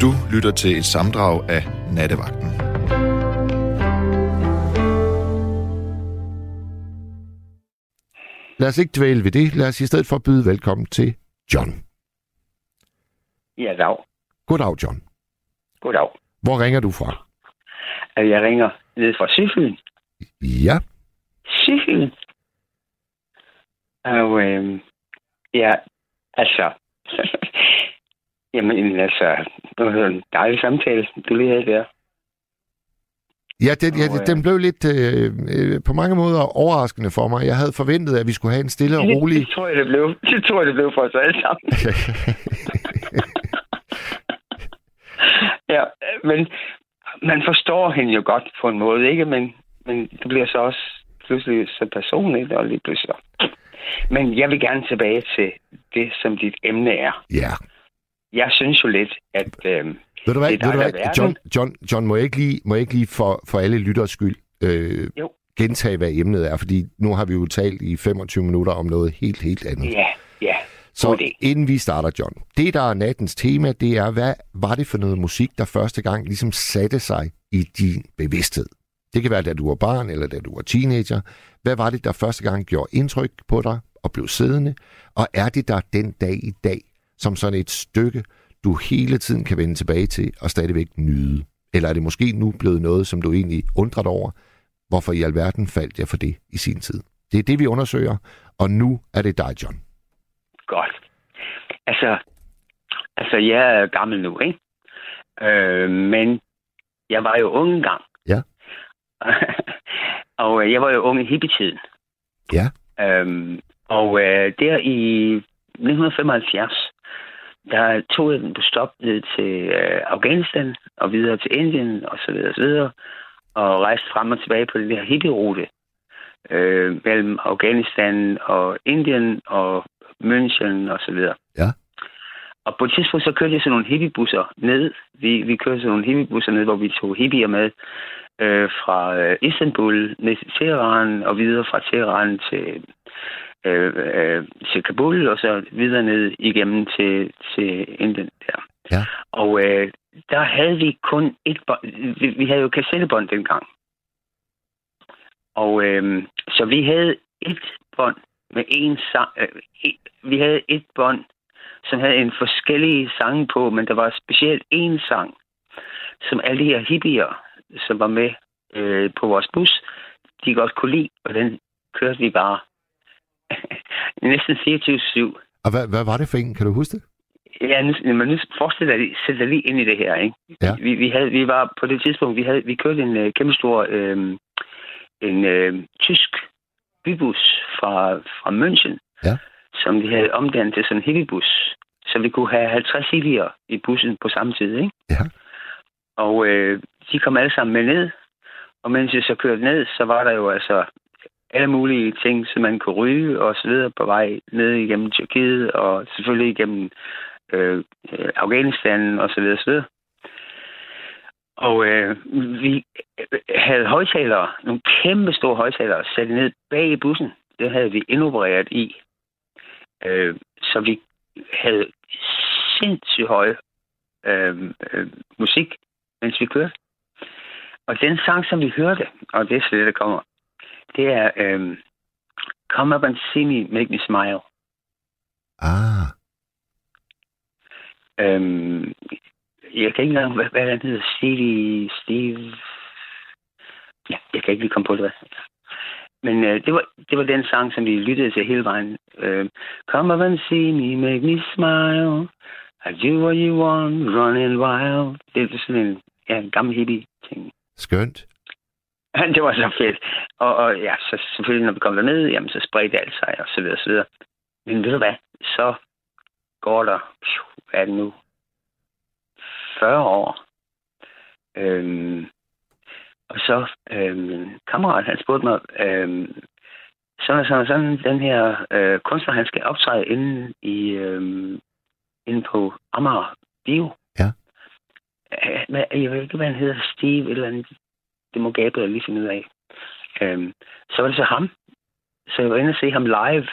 Du lytter til et samdrag af Nattevagten. Lad os ikke dvæle ved det. Lad os i stedet for byde velkommen til John. Ja, dag. Goddag, John. Goddag. Hvor ringer du fra? Øh, Jeg ringer ned fra Sydfyn. Ja, Sydfyn. Og øh, ja, altså... Jamen, altså, det var en dejlig samtale, du lige havde der. ja, den, ja øh, den blev lidt øh, øh, på mange måder overraskende for mig. Jeg havde forventet, at vi skulle have en stille og rolig... Det tror jeg, det blev. Det tror jeg, det blev for os alle sammen. ja, men man forstår hende jo godt på en måde, ikke? Men, men det bliver så også pludselig så personligt, og lige pludselig. Men jeg vil gerne tilbage til det, som dit emne er. ja. Jeg synes jo lidt, at... Øh, Ved du hvad, ved du hvad? John, John, John, må jeg ikke lige, må jeg ikke lige for, for alle lytters skyld øh, Jo. gentage, hvad emnet er? Fordi nu har vi jo talt i 25 minutter om noget helt, helt andet. ja, ja, Så idé. inden vi starter, John. Det, der er nattens tema, det er, hvad var det for noget musik, der første gang ligesom satte sig i din bevidsthed? Det kan være, da du var barn, eller da du var teenager. Hvad var det, der første gang gjorde indtryk på dig og blev siddende? Og er det der den dag i dag, som sådan et stykke, du hele tiden kan vende tilbage til og stadigvæk nyde? Eller er det måske nu blevet noget, som du egentlig undrer dig over? Hvorfor i alverden faldt jeg for det i sin tid? Det er det, vi undersøger, og nu er det dig, John. Godt. Altså, altså jeg er gammel nu, ikke? Øh, men jeg var jo ung engang. Ja. og øh, jeg var jo ung i hippietiden. Ja. Øhm, og øh, der i 1975, der tog jeg den på stop ned til øh, Afghanistan og videre til Indien og så videre og så videre. Og rejste frem og tilbage på den der hippie-rute øh, mellem Afghanistan og Indien og München og så videre. Ja. Og på et tidspunkt så kørte jeg sådan nogle hippiebusser ned. Vi, vi kørte sådan nogle hippiebusser ned, hvor vi tog hippier med øh, fra øh, Istanbul ned til Teheran og videre fra Teheran til, øh, øh, til Kabul og så videre ned igennem til, til Indien der. Ja. Og øh, der havde vi kun et bånd. Vi, vi havde jo kassettebånd dengang. Og øh, så vi havde et bånd med en sang. Øh, et, vi havde et bånd, som havde en forskellige sange på, men der var specielt en sang, som alle de her hippier, som var med øh, på vores bus, de godt kunne lide, og den kørte vi bare næsten 24-7. Og hvad, hvad var det for en? Kan du huske det? Ja, nu, men nu forestil dig, sæt dig lige ind i det her, ikke? Ja. Vi, vi, havde, vi var på det tidspunkt, vi, havde, vi kørte en øh, kæmpe stor øh, en øh, tysk bybus fra, fra München, Ja. som vi havde omdannet til sådan en hippiebus, så vi kunne have 50 hippier i bussen på samme tid, ikke? Ja. Og øh, de kom alle sammen med ned, og mens jeg så kørte ned, så var der jo altså alle mulige ting, som man kunne ryge og så videre på vej ned igennem Tyrkiet og selvfølgelig igennem øh, øh, Afghanistan og så videre, så videre. Og øh, vi havde højtalere, nogle kæmpe store højtalere, sat ned bag i bussen. Det havde vi indopereret i. Øh, så vi havde sindssygt høj øh, øh, musik, mens vi kørte. Og den sang, som vi hørte, og det er så det, der kommer, det er øh, Come Up and See Me, Make Me Smile. Ah, Øhm, jeg kan ikke engang, hvad, hvad han hedder, Stevie, Steve... Ja, jeg kan ikke lige komme på det. Hvad. Men øh, det, var, det var den sang, som vi lyttede til hele vejen. Øh, Come up and see me, make me smile. I do what you want, running wild. Det er sådan en, ja, en gammel hippie-ting. skønt. det var så fedt. Og, og ja, så selvfølgelig, når vi kom derned, jamen, så spredte alt sig, og så videre, og så videre. Men ved du hvad? Så går der, hvad er det nu? 40 år. Øhm, og så, øhm, kammerat, han spurgte mig, øhm, sådan og sådan, og sådan, den her øh, kunstner, han skal optræde inde, i, øhm, inde på Amager Bio. Ja. Hvad, jeg ved ikke, hvad han hedder, Steve, eller andet. Det må Gabriel lige finde ud af. Øhm, så var det så ham. Så jeg var inde og se ham live.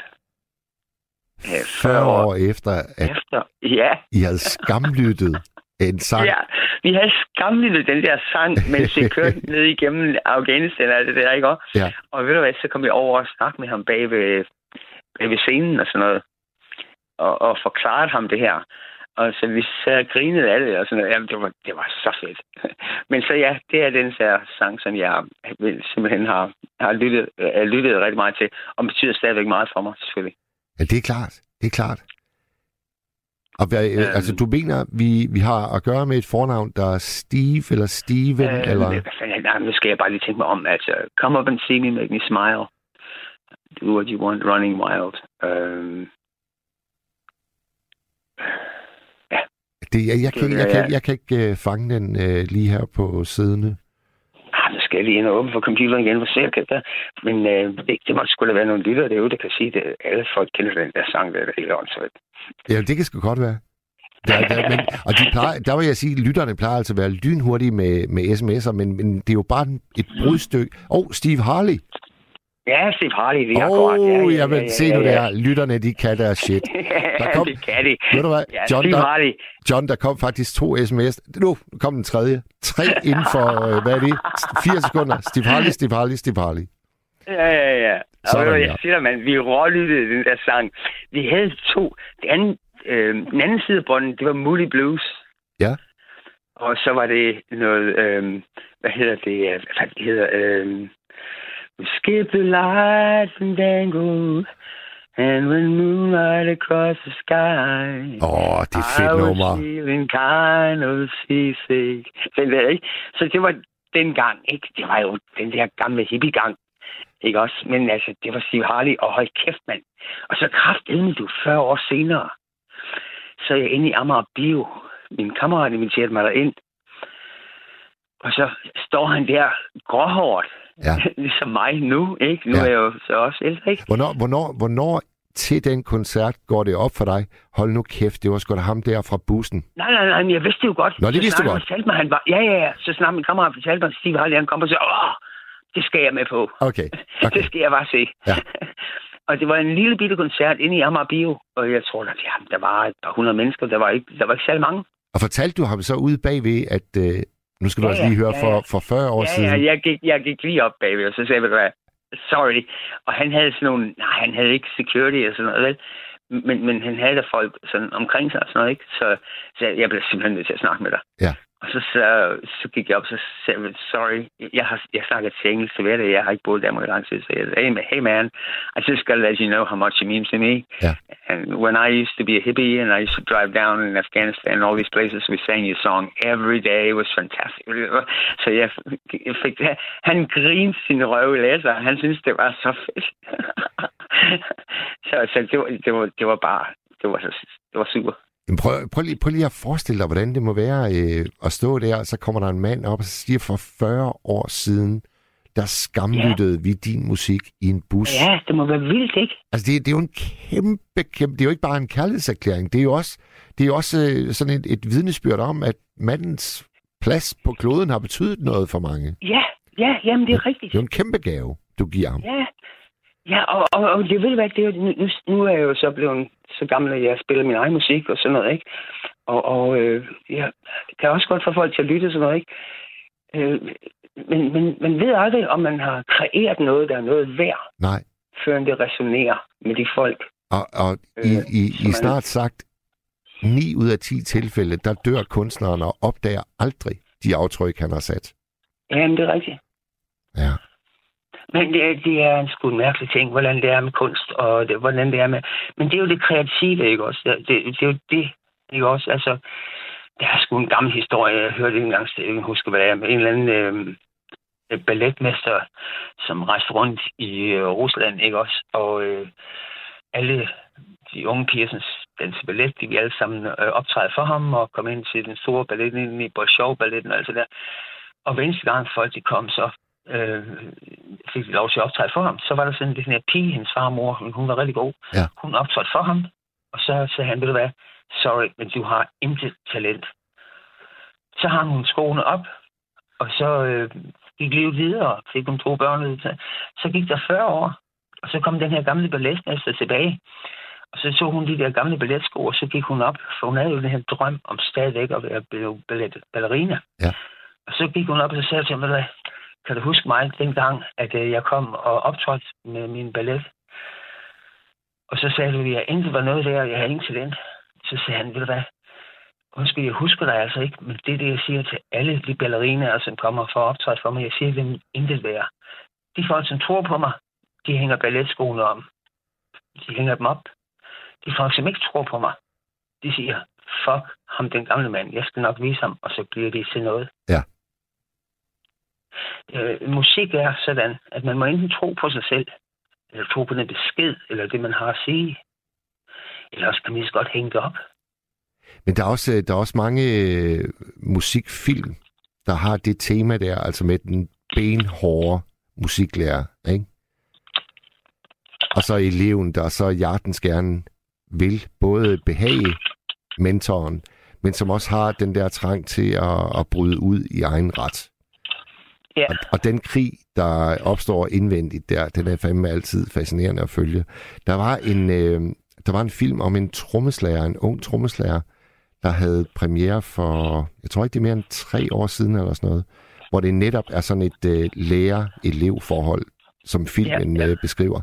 Øh, 40 år efter, at efter. Ja, I havde skamlyttet En sang? Ja, vi havde skamlet den der sang, mens vi kørte ned igennem Afghanistan og det der, ikke også? Ja. Og ved du hvad, så kom jeg over og snakkede med ham bag ved, bag ved scenen og sådan noget. Og, og forklarede ham det her. Og så vi sad og grinede alle og sådan noget. Jamen, det var, det var så fedt. Men så ja, det er den der sang, som jeg simpelthen har, har lyttet, uh, lyttet rigtig meget til. Og betyder stadigvæk meget for mig, selvfølgelig. Ja, det er klart. Det er klart. Og hvad, øhm, altså, du mener, vi, vi har at gøre med et fornavn, der er Steve eller Steven? Øh, eller? Nej, nu skal jeg bare lige tænke mig om. Altså, come up and see me, make me smile. Do what you want, running wild. Ja. Det, jeg, jeg, kan, jeg, kan, jeg kan ikke uh, fange den uh, lige her på sidene. Ah, nu skal jeg lige ind og åbne for computeren igen, for se, kan der. Men uh, det, det må sgu da være nogle lyttere derude, der kan sige, at alle folk kender den der sang, der er helt åndssvagt. Ja, det kan sgu godt være. Der, der, men, og de plejer, der vil jeg sige, at lytterne plejer altså at være lynhurtige med, med sms'er, men, men det er jo bare et brudstykke. Åh, oh, Steve Harley. Ja, Steve Harley, vi har Åh, godt. Ja, ja, jamen, ja, se ja, nu ja. der. Lytterne, de kan deres shit. Der kom, det kan de. ved du hvad? Ja, John, Steve der, Harley. John, der kom faktisk to sms. Nu kom den tredje. Tre inden for, øh, hvad er det? Fire sekunder. Steve Harley, Steve Harley, Steve Harley. Ja, ja, ja. Og Sådan, du, ja. jeg siger mand, vi rålyttede den der sang. Vi havde to. Den anden, øh, den anden side af bånden, det var Moody Blues. Ja. Og så var det noget, øh, hvad hedder det, øh, hvad det hedder, øh, skip the lights and dangle, and when moonlight across the sky. Åh, oh, det er I fedt was nummer. feeling kind of seasick. Den der, ikke? Så det var den gang, ikke? Det var jo den der gamle hippie-gang. Ikke også? Men altså, det var Steve Harley, og hold kæft, mand. Og så kraftedeme du 40 år senere. Så er jeg inde i Amager Bio. Min kammerat inviterede mig derind. Og så står han der gråhåret, Ja. ligesom mig nu, ikke? Nu Ja. er jeg jo så også ældre, ikke? Hvornår, hvornår, hvornår til den koncert går det op for dig? Hold nu kæft, det var sgu da ham der fra bussen. Nej, nej, nej, men jeg vidste det jo godt. Nå, det Så vidste du godt. Fortalte mig, han var, ja, ja, ja. Så snart min kammerat fortalte mig, at Steve Harley, han kom og sagde, åh, det skal jeg med på. Okay, okay. Det skal jeg bare se. Ja. og det var en lille bitte koncert inde i Amager Bio, og jeg tror, at ja, der var et par hundrede mennesker. Der var ikke, der var ikke særlig mange. Og fortalte du ham så ude bagved, at øh, nu skal du Ja, altså lige høre ja, for, for 40 år Ja, siden. ja, jeg gik, jeg gik lige op bagved, og så sagde jeg, hvad, sorry. Og han havde sådan nogle, nej, han havde ikke security og sådan noget, vel? Men, men han havde der folk sådan omkring sig og sådan noget, ikke? Så, så jeg blev simpelthen nødt til at snakke med dig. Ja. Og så, så, så gik jeg op, så sagde jeg, sorry, jeg har jeg snakker til engelsk, så ved det, jeg har ikke boet i Danmark i lang tid, så jeg sagde, hey, man, I just gotta let you know how much it means to me. Ja. And when I used to be a hippie and I used to drive down in Afghanistan and all these places, we sang your song every day. It was fantastic. Så jeg, jeg fik det. Han grinede sin røve læser. Han synes det var så fedt. så så det, var, det, var, det var bare, det var, det var super. Men Prøv, prøv, lige, prøv lige at forestille dig, hvordan det må være øh, at stå der, og så kommer der en mand op og siger, for 40 år siden, der skamlyttede vi din musik i en bus. Ja, det må være vildt, ikke? Altså, det, det er jo en kæmpe, kæmpe... Det er jo ikke bare en kærlighedserklæring. Det er jo også, det er jo også øh, sådan et, et vidnesbyrd om, at mandens plads på kloden har betydet noget for mange. Ja, ja, jamen det er rigtigt. Det er jo en kæmpe gave, du giver ham. Ja, ja og, og, og det ved hvad, det er, jo- nu, nu er jeg jo så blevet så gammel, at jeg spiller min egen musik og sådan noget, ikke? Og, og øh, det kan også godt få folk til at lytte og sådan noget, ikke? Øh, men, men man ved aldrig, om man har kreeret noget, der er noget værd, Nej. før det resonerer med de folk. Og, og i, Øh, i, i er- snart sagt 9 ud af 10 tilfælde, der dør kunstneren og opdager aldrig de aftryk, han har sat. Jamen, det er rigtigt. Ja. Men det, er- det er en sgu en mærkelig ting, hvordan det er med kunst, og det, hvordan det er med... Men det er jo det kreative, ikke også? Det, det, det er jo det, ikke også? Altså, der er sgu en gammel historie, jeg hørte en engang, jeg husker, hvad det er, med en eller anden øh, balletmester, som rejste rundt i øh, Rusland, ikke også? Og øh, alle de unge piger, som dansede ballet, de ville alle sammen øh, optræde for ham og komme ind til den store ballet, ind i Bolshov-balletten og alt det der. Og hver eneste gang folk de kom, så øh, fik lov til at optræde for ham. Så var der sådan den her pige, hendes far og mor, hun var rigtig god. Ja. Hun optrådte for ham, og så sagde han, ved du hvad, sorry, men du har intet talent. Så hang hun skoene op, og så øh, gik livet videre, fik hun to børn. Så, så gik der 40 år, og så kom den her gamle balletmester tilbage. Og så tog hun de der gamle balletsko, og så gik hun op, for hun havde jo den her drøm om stadigvæk at være ballet, ballerina. Ja. Og så gik hun op, og så sagde til mig, kan du huske mig dengang, at øh, jeg kom og optrådte med min ballet? Og så sagde du, at jeg intet var noget der, jeg havde ingen talent. Så sagde han, ved du hvad, undskyld, jeg husker dig altså ikke, men det er det, jeg siger til alle de ballerinaer, som kommer for at optræde for mig. Jeg siger dem intet værd. De folk, som tror på mig, de hænger balletskoene om. De hænger dem op. De folk, som ikke tror på mig, de siger, fuck ham, den gamle mand, jeg skal nok vise ham, og så bliver de til noget. Ja. Øh, musik er sådan, at man må enten tro på sig selv, eller tro på den besked, eller det, man har at sige. Ellers kan man lige så godt hænge det op. Men der er også, der er også mange øh, musikfilm, der har det tema der, altså med den benhårde musiklærer, ikke? Og så eleven, der så hjertens gerne vil både behage mentoren, men som også har den der trang til at, at bryde ud i egen ret. Ja. Og, og den krig, der opstår indvendigt der, den er fandme altid fascinerende at følge. Der var en, øh, der var en film om en trommeslager, en ung trommeslager, der havde premiere for, jeg tror ikke det er mere end tre år siden eller sådan noget, hvor det netop er sådan et øh, lærer-elev-forhold, som filmen ja, ja. Øh, beskriver.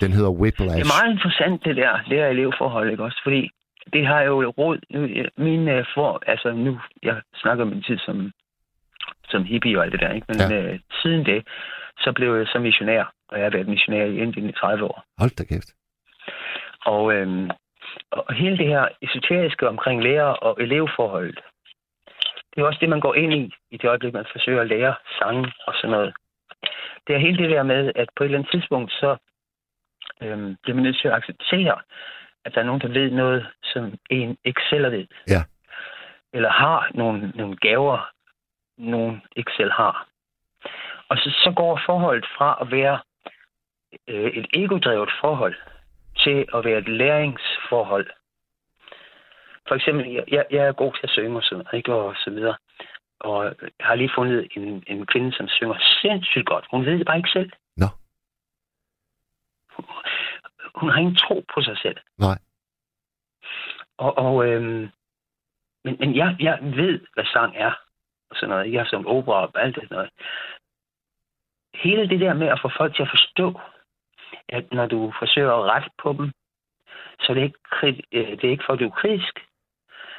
Den hedder Whiplash. Det er meget interessant, det der lærer-elev-forhold, ikke også? Fordi det har jo råd... Min øh, for... Altså nu, jeg snakker om min tid som, som hippie og alt det der, ikke? Men ja. øh, siden det, så blev jeg så missionær, og jeg har været missionær i Indien i 30 år. Hold da kæft. Og, øhm, og hele det her esoteriske omkring lærer- og elevforholdet, det er også det, man går ind i, i det øjeblik, man forsøger at lære sange og sådan noget. Det er hele det der med, at på et eller andet tidspunkt, så øhm, bliver man nødt til at acceptere, at der er nogen, der ved noget, som en ikke selv ved. Ja. Eller har nogle, nogle gaver, nogen ikke selv har. Og så, så går forholdet fra at være øh, et egodrevet forhold til at være et læringsforhold. For eksempel, jeg, jeg er god til at synge og så, ikke? og så videre. Og jeg har lige fundet en, en kvinde, som synger sindssygt godt. Hun ved det bare ikke selv. Nå. Hun, hun har ingen tro på sig selv. Nej. Og, og øhm, men, men jeg, jeg ved, hvad sang er. Og sådan noget. Jeg har sunget opera og alt det noget. Hele det der med at få folk til at forstå, at når du forsøger at rette på dem, så det er ikke, øh, det er ikke for, at du er kritisk,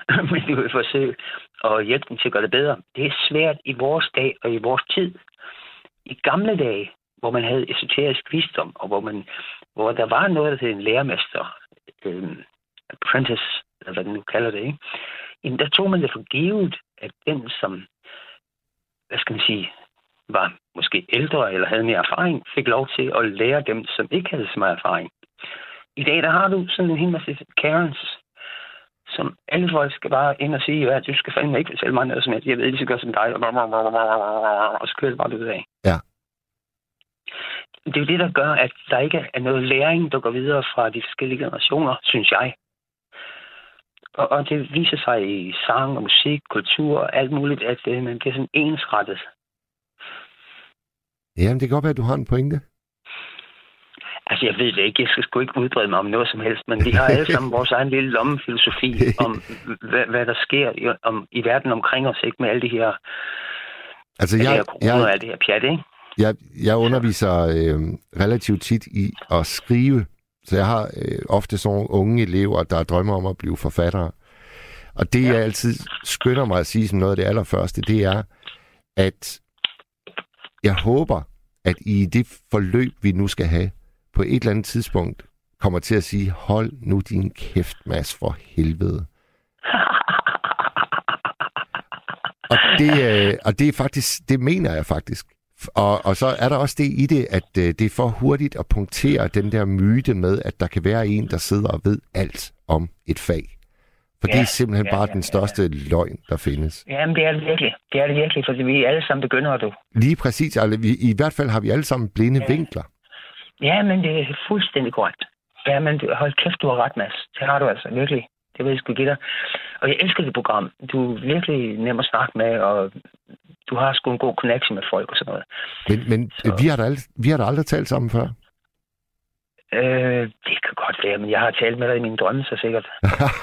men du vil forsøge at hjælpe dem til at gøre det bedre. Det er svært i vores dag og i vores tid. I gamle dage, hvor man havde esoterisk visdom, og hvor, man, hvor der var noget, til en lærermester, øh, apprentice, eller hvad den nu kalder det, ikke? Jamen, der tog man det for givet, at den, som, hvad skal man sige, var måske ældre eller havde mere erfaring, fik lov til at lære dem, som ikke havde så meget erfaring. I dag, der har du sådan en hel masse Karens, som alle folk skal bare ind og sige, at du skal fandme ikke fortælle mig noget som helst. Jeg ved lige så godt som dig. Og så kører det bare ud af. Ja. Det er jo det, der gør, at der ikke er noget læring, der går videre fra de forskellige generationer, synes jeg. Og, og det viser sig i sang og musik, kultur og alt muligt, at øh, man bliver sådan ensrettet. Jamen, det kan godt være, at du har en pointe. Altså, jeg ved det ikke. Jeg skal sgu ikke udbrede mig om noget som helst, men vi har alle sammen vores egen lille lommefilosofi om, hvad, hvad der sker i, om, i verden omkring os, ikke med alle de her, altså, jeg, her corona jeg, og alt det her pjat, ikke? Jeg, jeg underviser øh, relativt tit i at skrive, så jeg har øh, ofte sådan nogle unge elever, der drømmer om at blive forfattere. Og det, ja. jeg altid skynder mig at sige som noget af det allerførste, det er, at jeg håber, at i det forløb, vi nu skal have, på et eller andet tidspunkt kommer til at sige, hold nu din kæft, Mads, for helvede. og, det, øh, og det er faktisk, det mener jeg faktisk. Og, og så er der også det i det, at øh, det er for hurtigt at punktere den der myte med, at der kan være en, der sidder og ved alt om et fag. For ja, det er simpelthen ja, bare ja, den største ja. løgn, der findes. Jamen, det er det virkelig. Det er det virkelig, fordi vi alle sammen begynder du. Lige præcis. Altså, vi, I hvert fald har vi alle sammen blinde ja. vinkler. Ja, men det er fuldstændig korrekt. Ja, men hold kæft, du har ret, Mads. Det har du altså, virkelig. Det vil jeg sgu give dig. Og jeg elsker det program. Du er virkelig nem at snakke med, og du har sgu en god connection med folk og sådan noget. Men, men vi, har da aldrig, vi har da aldrig talt sammen før. Øh, det kan godt være, men jeg har talt med dig i mine drømme, så sikkert.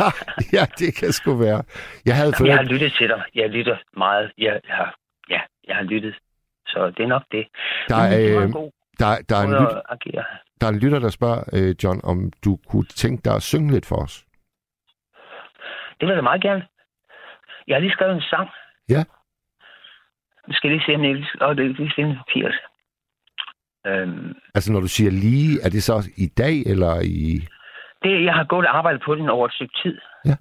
ja, det kan sgu være. Jeg, havde Jamen, jeg har lyttet til dig. Jeg lytter meget. Jeg, har, ja, jeg har lyttet. Så det er nok det. Der er, øh, der, der, er en lyt, der er en lytter, der spørger, øh, John, om du kunne tænke dig at synge lidt for os. Det vil jeg meget gerne. Jeg har lige skrevet en sang. Ja. Nu skal jeg lige se, om jeg oh, det lige finde papiret. Øhm, Altså, når du siger lige, er det så i dag, eller i... det, jeg har gået og arbejdet på den over et stykke tid. Ja.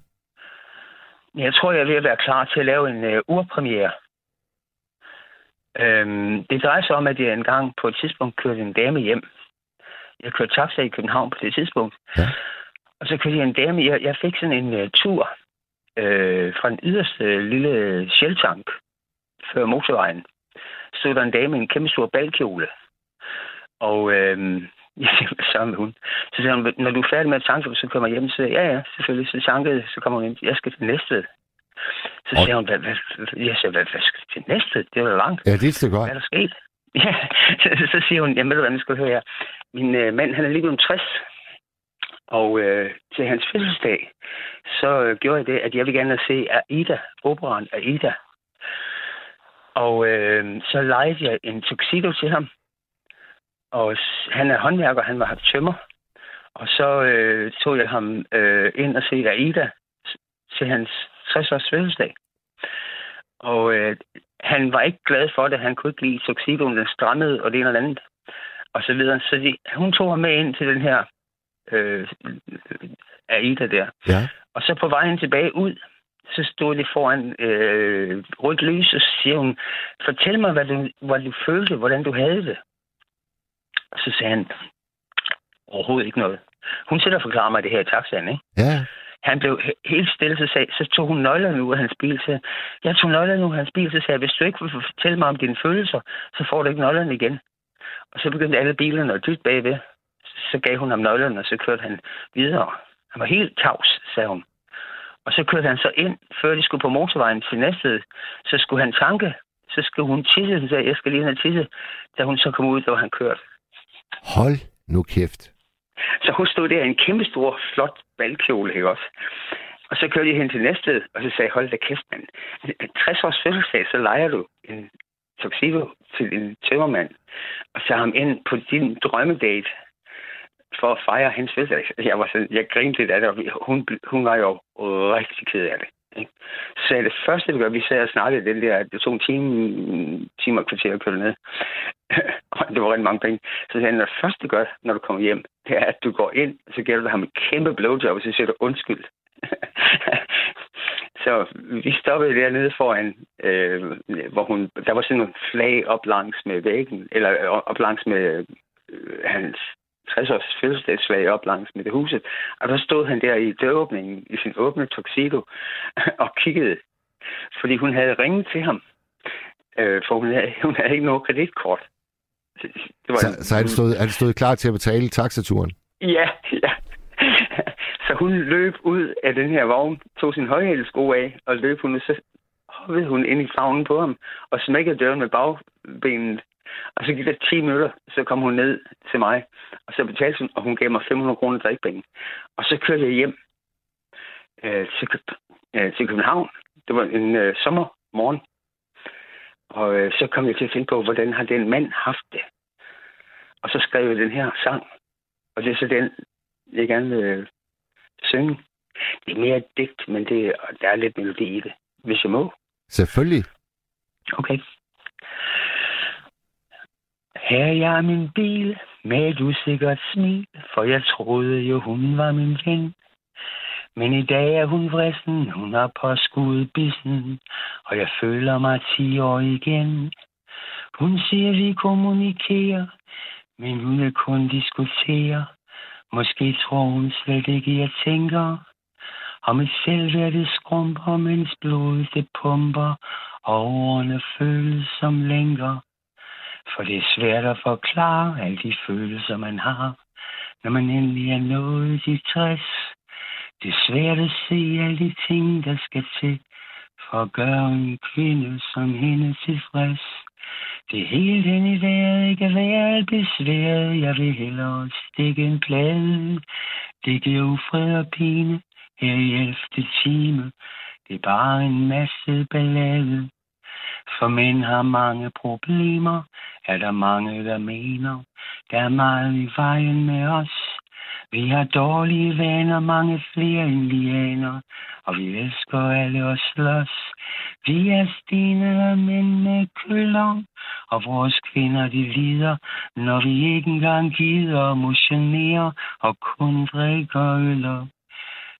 Men Jeg tror, jeg er ved at være klar til at lave en øh, urpremiere. Øhm, det drejer sig om, at jeg engang på et tidspunkt kørte en dame hjem. Jeg kørte taxa i København på det tidspunkt. Ja. Og så kørte jeg en dame. Jeg, jeg fik sådan en uh, tur øh, fra den yderste lille sjeltank før motorvejen. Stod der en dame i en kæmpe stor balkjole. Og øh, jeg siger, så med hun? Så siger hun, når du er færdig med at tanke, så kommer jeg hjem. Så siger jeg, ja, ja, selvfølgelig. Så tankede, så kommer hun hjem. Jeg skal til Næstved. Så Og- siger hun, hvad, hvad, jeg siger, hvad, hvad skal til Næstved? Det er jo langt. Ja, det er et stykke Hvad godt. er der sket? Ja, så, så siger hun, jamen ved du hvad, nu skal høre her. Min øh, mand, han er lige blevet 60. Og øh, til hans fødselsdag, så øh, gjorde jeg det, at jeg vil gerne se Aida, operan Aida. Og øh, så lejede jeg en tuxedo til ham. Og han er håndværker, han var tømmer. Og så øh, tog jeg ham øh, ind og se Aida til hans 60-års fødselsdag. Og øh, han var ikke glad for det. Han kunne ikke lide tuxedoen, den strammede og det ene og det andet. Og så videre. Så de, hun tog ham med ind til den her øh, Aida der. Ja. Og så på vejen tilbage ud, så stod de foran øh, rødt lys, og så siger hun, fortæl mig, hvad du, hvad du følte, hvordan du havde det. Og så sagde han, overhovedet ikke noget. Hun sætter og forklarer mig det her i taxaen, ikke? Ja, Han blev he- helt stille, så, sag, så tog hun nøglerne ud af hans bil. Så jeg tog nøglerne ud af hans bil, så sagde jeg, hvis du ikke vil fortælle mig om dine følelser, så får du ikke nøglerne igen. Og så begyndte alle bilerne at dytte bagved. Så gav hun ham nøglerne, og så kørte han videre. Han var helt tavs, sagde hun. Og så kørte han så ind, før de skulle på motorvejen til næste. Så skulle han tanke. Så skulle hun tisse. Hun sagde, jeg skal lige have tisse. Da hun så kom ud, der var han kørt. hold nu kæft. Så hun stod der i en kæmpe stor, flot balkjole, ikke også? Og så kørte jeg hen til næste, og så sagde hold da kæft, mand. 60 års fødselsdag, så leger du en tuxedo til en tømmermand, og tager ham ind på din drømmedate for at fejre hans fødselsdag. Jeg, var sådan, jeg grinte lidt af det, og hun, hun var jo rigtig ked af det. Ikke? Så det første, vi gør, vi sad og snakkede den der, det tog en time, time og kvarter at køre ned. og det var rigtig mange penge. Så sagde han, det første du gør, når du kommer hjem, det er, at du går ind, så giver du ham en kæmpe blowjob, og så siger du undskyld. så vi stoppede dernede foran, øh, hvor hun, der var sådan nogle flag op langs med væggen, eller øh, op langs med øh, hans 60-års fødselsdagsflag op langs med det huset. Og der stod han der i døråbningen i sin åbne tuxedo og kiggede, fordi hun havde ringet til ham. Øh, for hun havde, hun havde ikke noget kreditkort. Det var Så, så det stået, er det stået klar til at betale taxaturen? Ja, ja. Så hun løb ud af den her vogn, tog sin højhældesko af, og løb hun, så hoppede hun ind i favnen på ham, og smækkede døren med bagbenet. Og så gik der 10 minutter, så kom hun ned til mig, og så betalte hun, og hun gav mig 500 kroner drikpenge. Og så kørte jeg hjem øh, til, øh, til København. Det var en øh, sommermorgen. Og øh, så kom jeg til at finde på, hvordan har den mand haft det. Og så skrev jeg den her sang. Og det er så den, jeg gerne vil øh, synge. Det er mere et digt, men det, der er lidt melodi i det, hvis jeg må. Selvfølgelig. Okay. Her er jeg min bil med et usikkert smil, for jeg troede jo, hun var min ven. Men i dag er hun vristen, hun har påskudt bissen, og jeg føler mig 10 år igen. Hun siger, vi kommunikerer, men hun vil kun diskutere. Måske tror hun slet ikke, jeg tænker. Og mit selvværd det skrumper, mens blodet det pumper, og årene føles som længere. For det er svært at forklare alle de følelser, man har, når man endelig er nået de 60. Det er svært at se alle de ting, der skal til, for at gøre en kvinde som hende tilfreds. Det er helt hen i vejret ikke være besværet. Jeg vil hellere stikke en plade. Det giver ufred og pine her i 11. time. Det er bare en masse ballade. For mænd har mange problemer, er der mange, der mener. Der er meget i vejen med os. Vi har dårlige vaner, mange flere indianer, og vi elsker alle os slås. Vi er stenede mænd med køller, og vores kvinder de lider, når vi ikke engang gider motionere og kun drikker øller.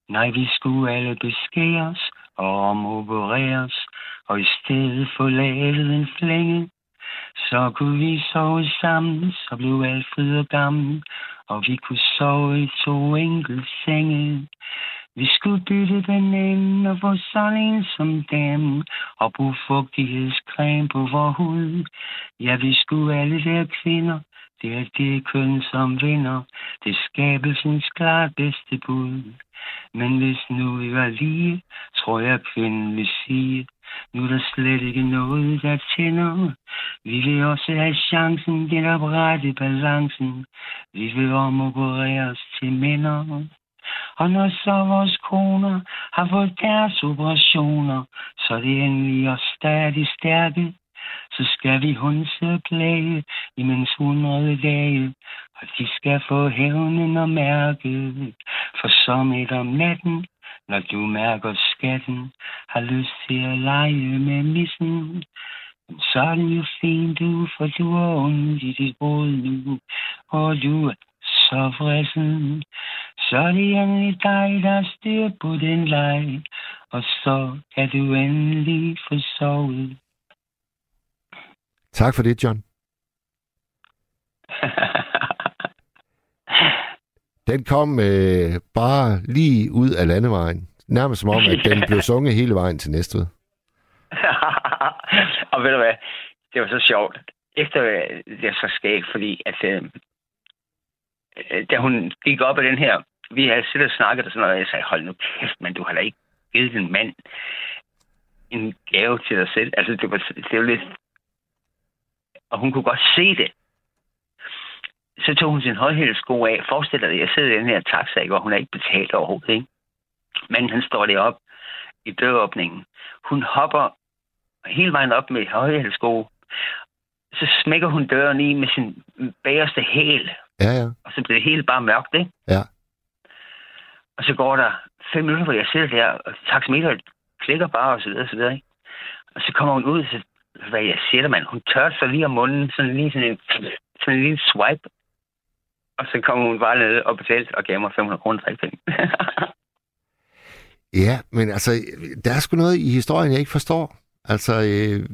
Nej, vi skulle alle beskæres og omopereres, og i stedet få lavet en flænge. Så kunne vi sove sammen, så blev Alfred og gammel, og vi kunne sove i to enkelte senge. Vi skulle bytte den ende og få sådan en som dem, og bruge fugtighedscreme på vores hud. Ja, vi skulle alle være kvinder, det er det køn, som vinder. Det skabelsens klart bedste bud. Men hvis nu vi var lige, tror jeg kvinden vil sige, nu er der slet ikke noget, der tænder. Vi vil også have chancen, genoprette balancen. Vi vil omopereres til minder. Og når så vores koner har fået deres operationer, så er det endelig og stadig stærke. Så skal vi hunse og plage, imens hundrede dage, og de skal få hævnen og mærke. For som et om natten, når du mærker skatten, har lyst til at lege med missen. Så er det jo fint, du, for du har ondt i dit råd nu, og du er så frisen. Så er det endelig dig, der styr på den leg, og så kan du endelig få sovet. Tak for det, John. Den kom øh, bare lige ud af landevejen. Nærmest som om, at den blev sunget hele vejen til Næstved. og ved du hvad, det var så sjovt. Efter det er så skægt, fordi at, øh, da hun gik op af den her, vi havde siddet og snakket og sådan noget, og jeg sagde, hold nu kæft, men du har da ikke givet din mand en gave til dig selv. Altså, det var, det var lidt... Og hun kunne godt se det så tog hun sin højhældesko af. Forestil dig, jeg sidder i den her taxa, hvor hun er ikke betalt overhovedet. Ikke? Men han står der op i døråbningen. Hun hopper hele vejen op med højhældesko. Så smækker hun døren i med sin bagerste hæl. Ja, ja. Og så bliver det hele bare mørkt, ikke? Ja. Og så går der fem minutter, hvor jeg sidder der, og taxameteret klikker bare, og så videre, og så videre, ikke? Og så kommer hun ud, så hvad jeg siger mand, hun tør sig lige om munden, sådan lige sådan en, sådan en lille swipe, og så kom hun bare ned og betalte og gav mig 500 kroner til penge. ja, men altså, der er sgu noget i historien, jeg ikke forstår. Altså, øh,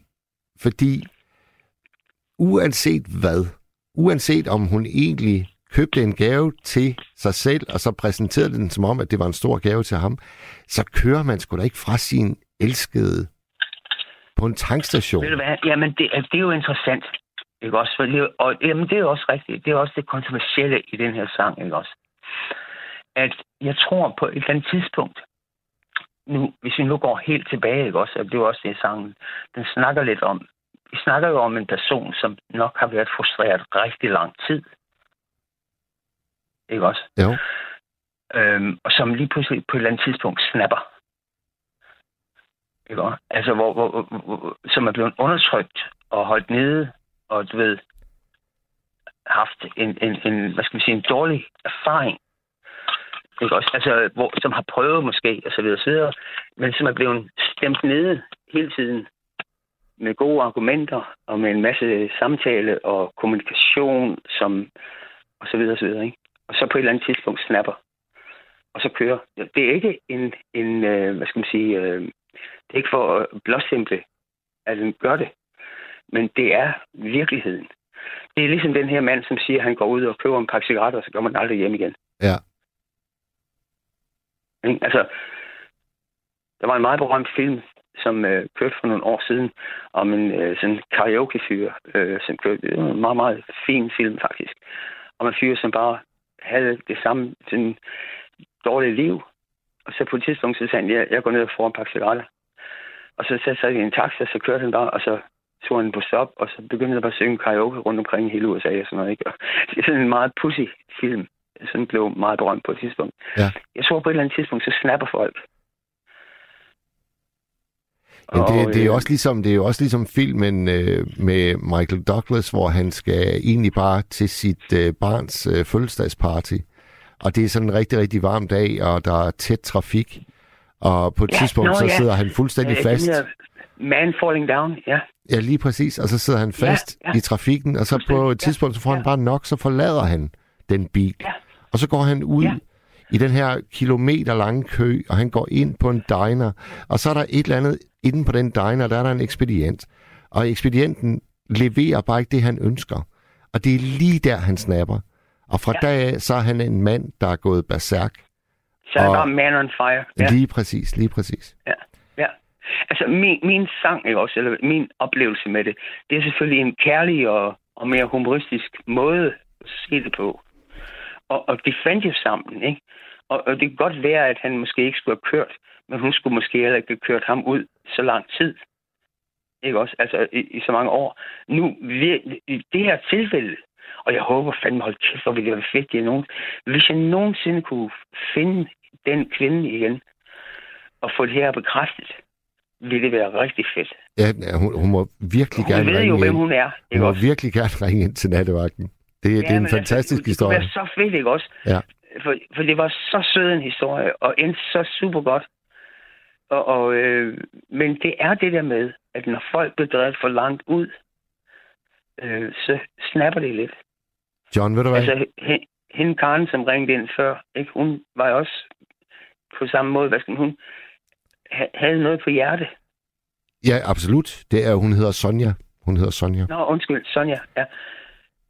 fordi uanset hvad, uanset om hun egentlig købte en gave til sig selv, og så præsenterede den som om, at det var en stor gave til ham, så kører man sgu da ikke fra sin elskede på en tankstation. Ved du hvad? Jamen, det, det er jo interessant. Ikke også? For det, og jamen, det er også rigtigt. Det er også det kontroversielle i den her sang, ikke også? At jeg tror på et eller andet tidspunkt, nu, hvis vi nu går helt tilbage, ikke også? At det er også det, sangen, den snakker lidt om. Vi snakker jo om en person, som nok har været frustreret rigtig lang tid. Ikke også? Jo. Øhm, og som lige pludselig på et eller andet tidspunkt snapper. Ikke også? Altså, hvor, hvor, hvor, hvor, som er blevet undertrykt og holdt nede og du ved, haft en, en, en hvad skal man sige, en dårlig erfaring. Ikke også? Altså, hvor, som har prøvet måske, og så videre, og så videre, men som er blevet stemt nede hele tiden med gode argumenter og med en masse samtale og kommunikation, som, og så videre, og så videre, ikke? Og så på et eller andet tidspunkt snapper, og så kører. Det er ikke en, en øh, hvad skal man sige, øh, det er ikke for at blåstemple, at den gør det. Men det er virkeligheden. Det er ligesom den her mand, som siger, at han går ud og køber en pakke cigaretter, og så kommer han aldrig hjem igen. Ja. Altså, der var en meget berømt film, som øh, kørte for nogle år siden, om en øh, sådan karaoke-fyr, øh, som kørte. Det var en meget, meget fin film, faktisk. Om en fyr, som bare havde det samme sådan dårlige liv. Og så på et tidspunkt, så sagde han, ja, jeg går ned og får en pakke cigaretter. Og så satte sig i en taxa, så kørte han bare, og så tog han på stop, og så begyndte jeg bare at synge karaoke rundt omkring i hele USA og sådan noget. Ikke? Og det er sådan en meget pussy film, som blev meget berømt på et tidspunkt. Ja. Jeg tror på et eller andet tidspunkt, så snapper folk. Men det, det, er øh, også ligesom, det er jo også ligesom filmen øh, med Michael Douglas, hvor han skal egentlig bare til sit øh, barns øh, fødselsdagsparty. Og det er sådan en rigtig, rigtig varm dag, og der er tæt trafik. Og på et Ja, tidspunkt, nå, så ja. sidder han fuldstændig øh, fast. den her Man Falling Down, ja. Ja, lige præcis. Og så sidder han fast Ja, ja. i trafikken, og så på et tidspunkt, så får han Ja. bare nok, så forlader han den bil. Ja. Og så går han ud Ja. i den her kilometer lange kø, og han går ind på en diner, og så er der et eller andet inde på den diner, der er der en ekspedient. Og ekspedienten leverer bare ikke det, han ønsker. Og det er lige der, han snapper. Og fra Ja. dag af, så er han en mand, der er gået berserk. Så er Og- der Man on Fire. Ja. Lige præcis, lige præcis. Ja. Altså, min, min sang, ikke også, eller min oplevelse med det, det er selvfølgelig en kærlig og, og mere humoristisk måde at se det på. Og, og de fandt jo sammen, ikke? Og, og det kan godt være, at han måske ikke skulle have kørt, men hun skulle måske heller ikke have kørt ham ud så lang tid. Ikke også? Altså, i, i så mange år. Nu, vi- i det her tilfælde, og jeg håber fandme, hold kæft, hvor ville det være fedt, det er nogen. Hvis jeg nogensinde kunne finde den kvinde igen, og få det her bekræftet, ville det være rigtig fedt. Ja, hun, hun må virkelig Hun gerne ved ringe jo, hvem ind. hun er, Hun ikke må også? virkelig gerne ringe ind til nattevagten. Det, ja, det er en men fantastisk altså, historie. Det være så fedt, ikke også? Ja. For, for det var så sød en historie, og endte så super godt. Og, og, øh, men det er det der med, at når folk bliver drevet for langt ud, øh, så snapper det lidt. John, ved du hvad? Altså, hen- hende Karen, som ringede ind før, ikke, hun var jo også på samme måde, hvad skal hun havde noget på hjerte. Ja, absolut. Det er, hun hedder Sonja. Hun hedder Sonja. Nå, undskyld, Sonja, ja.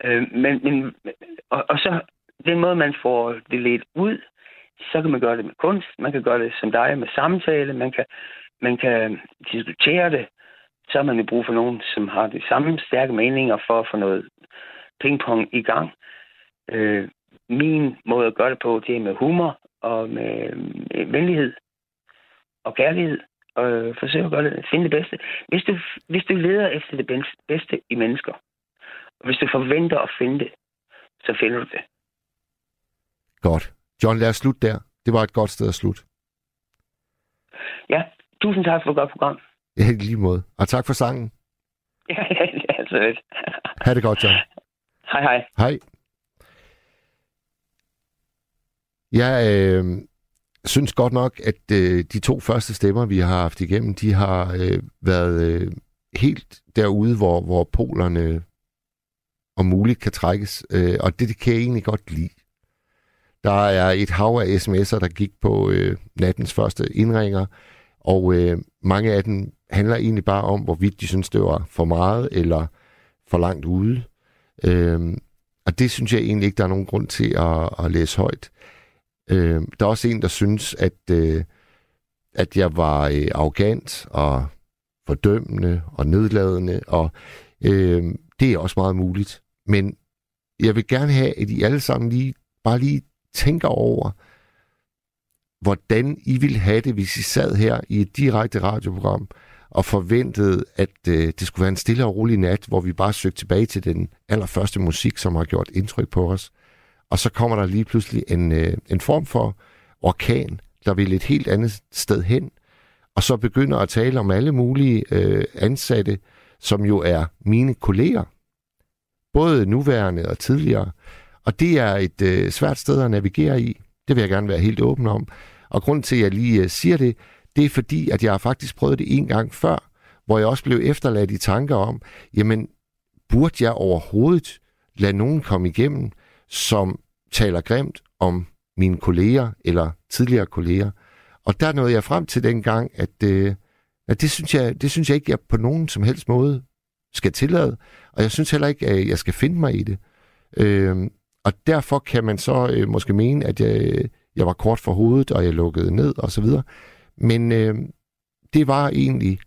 Øh, men, men, og, og så den måde, man får det lidt ud, så kan man gøre det med kunst, man kan gøre det som dig med samtale, man kan, man kan diskutere det, så har man jo brug for nogen, som har de samme stærke meninger for at få noget pingpong i gang. Øh, min måde at gøre det på, det er med humor og med, med venlighed og kærlighed. Og øh, forsøge at gøre det, finde det bedste. Hvis du, hvis du leder efter det bedste, i mennesker, og hvis du forventer at finde det, så finder du det. Godt. John, lad os slutte der. Det var et godt sted at slutte. Ja, tusind tak for et godt program. Ja, lige måde. Og tak for sangen. Ja, ja, det er lidt. Ha' det godt, John. Hej, hej. Hej. Jeg øh, synes godt nok, at øh, de to første stemmer, vi har haft igennem, de har øh, været øh, helt derude, hvor, hvor polerne om muligt kan trækkes. Øh, og det, det kan jeg egentlig godt lide. Der er et hav af sms'er, der gik på øh, nattens første indringer, og øh, mange af dem handler egentlig bare om, hvorvidt de synes, det var for meget eller for langt ude. Øh, og det synes jeg egentlig ikke, der er nogen grund til at, at læse højt. Øh, der er også en, der synes, at, øh, at jeg var øh, arrogant og fordømmende og nedladende, og øh, det er også meget muligt. Men jeg vil gerne have, at I alle sammen lige, bare lige tænker over, hvordan I ville have det, hvis I sad her i et direkte radioprogram, og forventede, at øh, det skulle være en stille og rolig nat, hvor vi bare søgte tilbage til den allerførste musik, som har gjort indtryk på os. Og så kommer der lige pludselig en, øh, en form for orkan, der vil et helt andet sted hen, og så begynder at tale om alle mulige øh, ansatte, som jo er mine kolleger. Både nuværende og tidligere. Og det er et øh, svært sted at navigere i. Det vil jeg gerne være helt åben om. Og grund til, at jeg lige øh, siger det, det er fordi, at jeg har faktisk prøvet det en gang før, hvor jeg også blev efterladt i tanker om, jamen, burde jeg overhovedet lade nogen komme igennem, som taler grimt om mine kolleger eller tidligere kolleger. Og der nåede jeg frem til dengang, at, øh, at det, synes jeg, det synes jeg ikke, jeg på nogen som helst måde skal tillade. Og jeg synes heller ikke, at jeg skal finde mig i det. Øh, og derfor kan man så øh, måske mene, at jeg, jeg var kort for hovedet, og jeg lukkede ned og så videre. Men øh, det var egentlig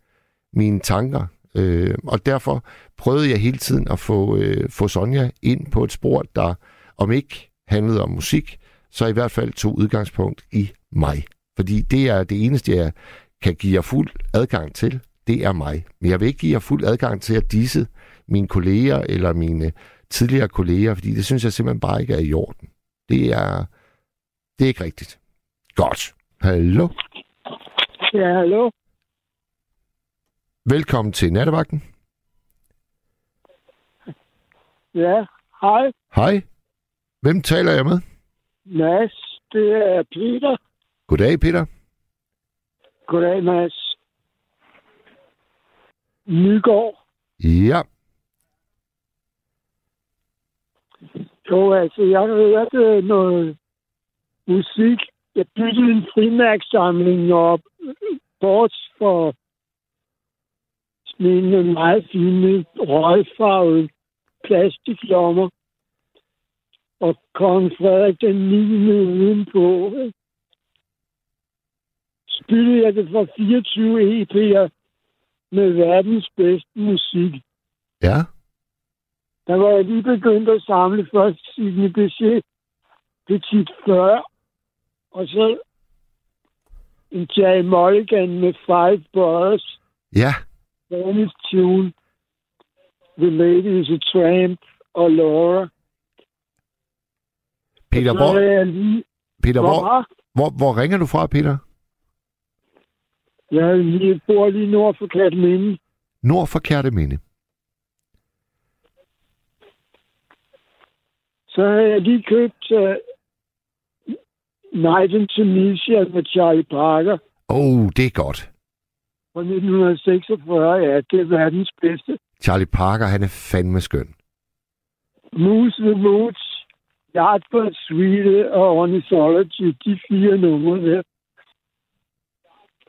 mine tanker. Øh, og derfor prøvede jeg hele tiden at få, øh, få Sonja ind på et spor, der om ikke handlede om musik, så i hvert fald tog udgangspunkt i mig. Fordi det er det eneste, jeg kan give jer fuld adgang til. det er mig. Men jeg vil ikke give jer fuld adgang til at disse mine kolleger eller mine tidligere kolleger, fordi det synes jeg simpelthen bare ikke er i orden. Det er, det er ikke rigtigt. Godt. Hallo? Ja, hallo? Velkommen til Nattevagten. Ja, hej. Hej. Hvem taler jeg med? Mads, det er Peter. Goddag, Peter. Goddag, Mads. Nygaard. Ja. Jo, altså, jeg har hørt øh, noget musik. Jeg byggede en frimærksamling op, bort for en meget fine røgfarvede plastiklommer. Og kong Frederik den 9. udenpå. Spillede jeg det for 24 EP'er med verdens bedste musik. Ja. Der var jeg lige begyndt at samle først Sidney Bechet, Petit Fleur, og så en Jerry Mulligan med Five Brothers, Ja. Spanish Tune, The Lady is a Tramp og Laura. Peter, så hvor, lige... Peter hvor, Hvor? hvor, hvor ringer du fra, Peter? Jeg bor lige nord for Katminde. Nord for Kærteminde. Så har jeg lige købt uh, Night in Tunisia med Charlie Parker Oh, det er godt. fra 1946. Ja, det er verdens bedste. Charlie Parker, han er fandme skøn. Moose the Moods, Yardbird Suite og Ornithology, de fire numre der.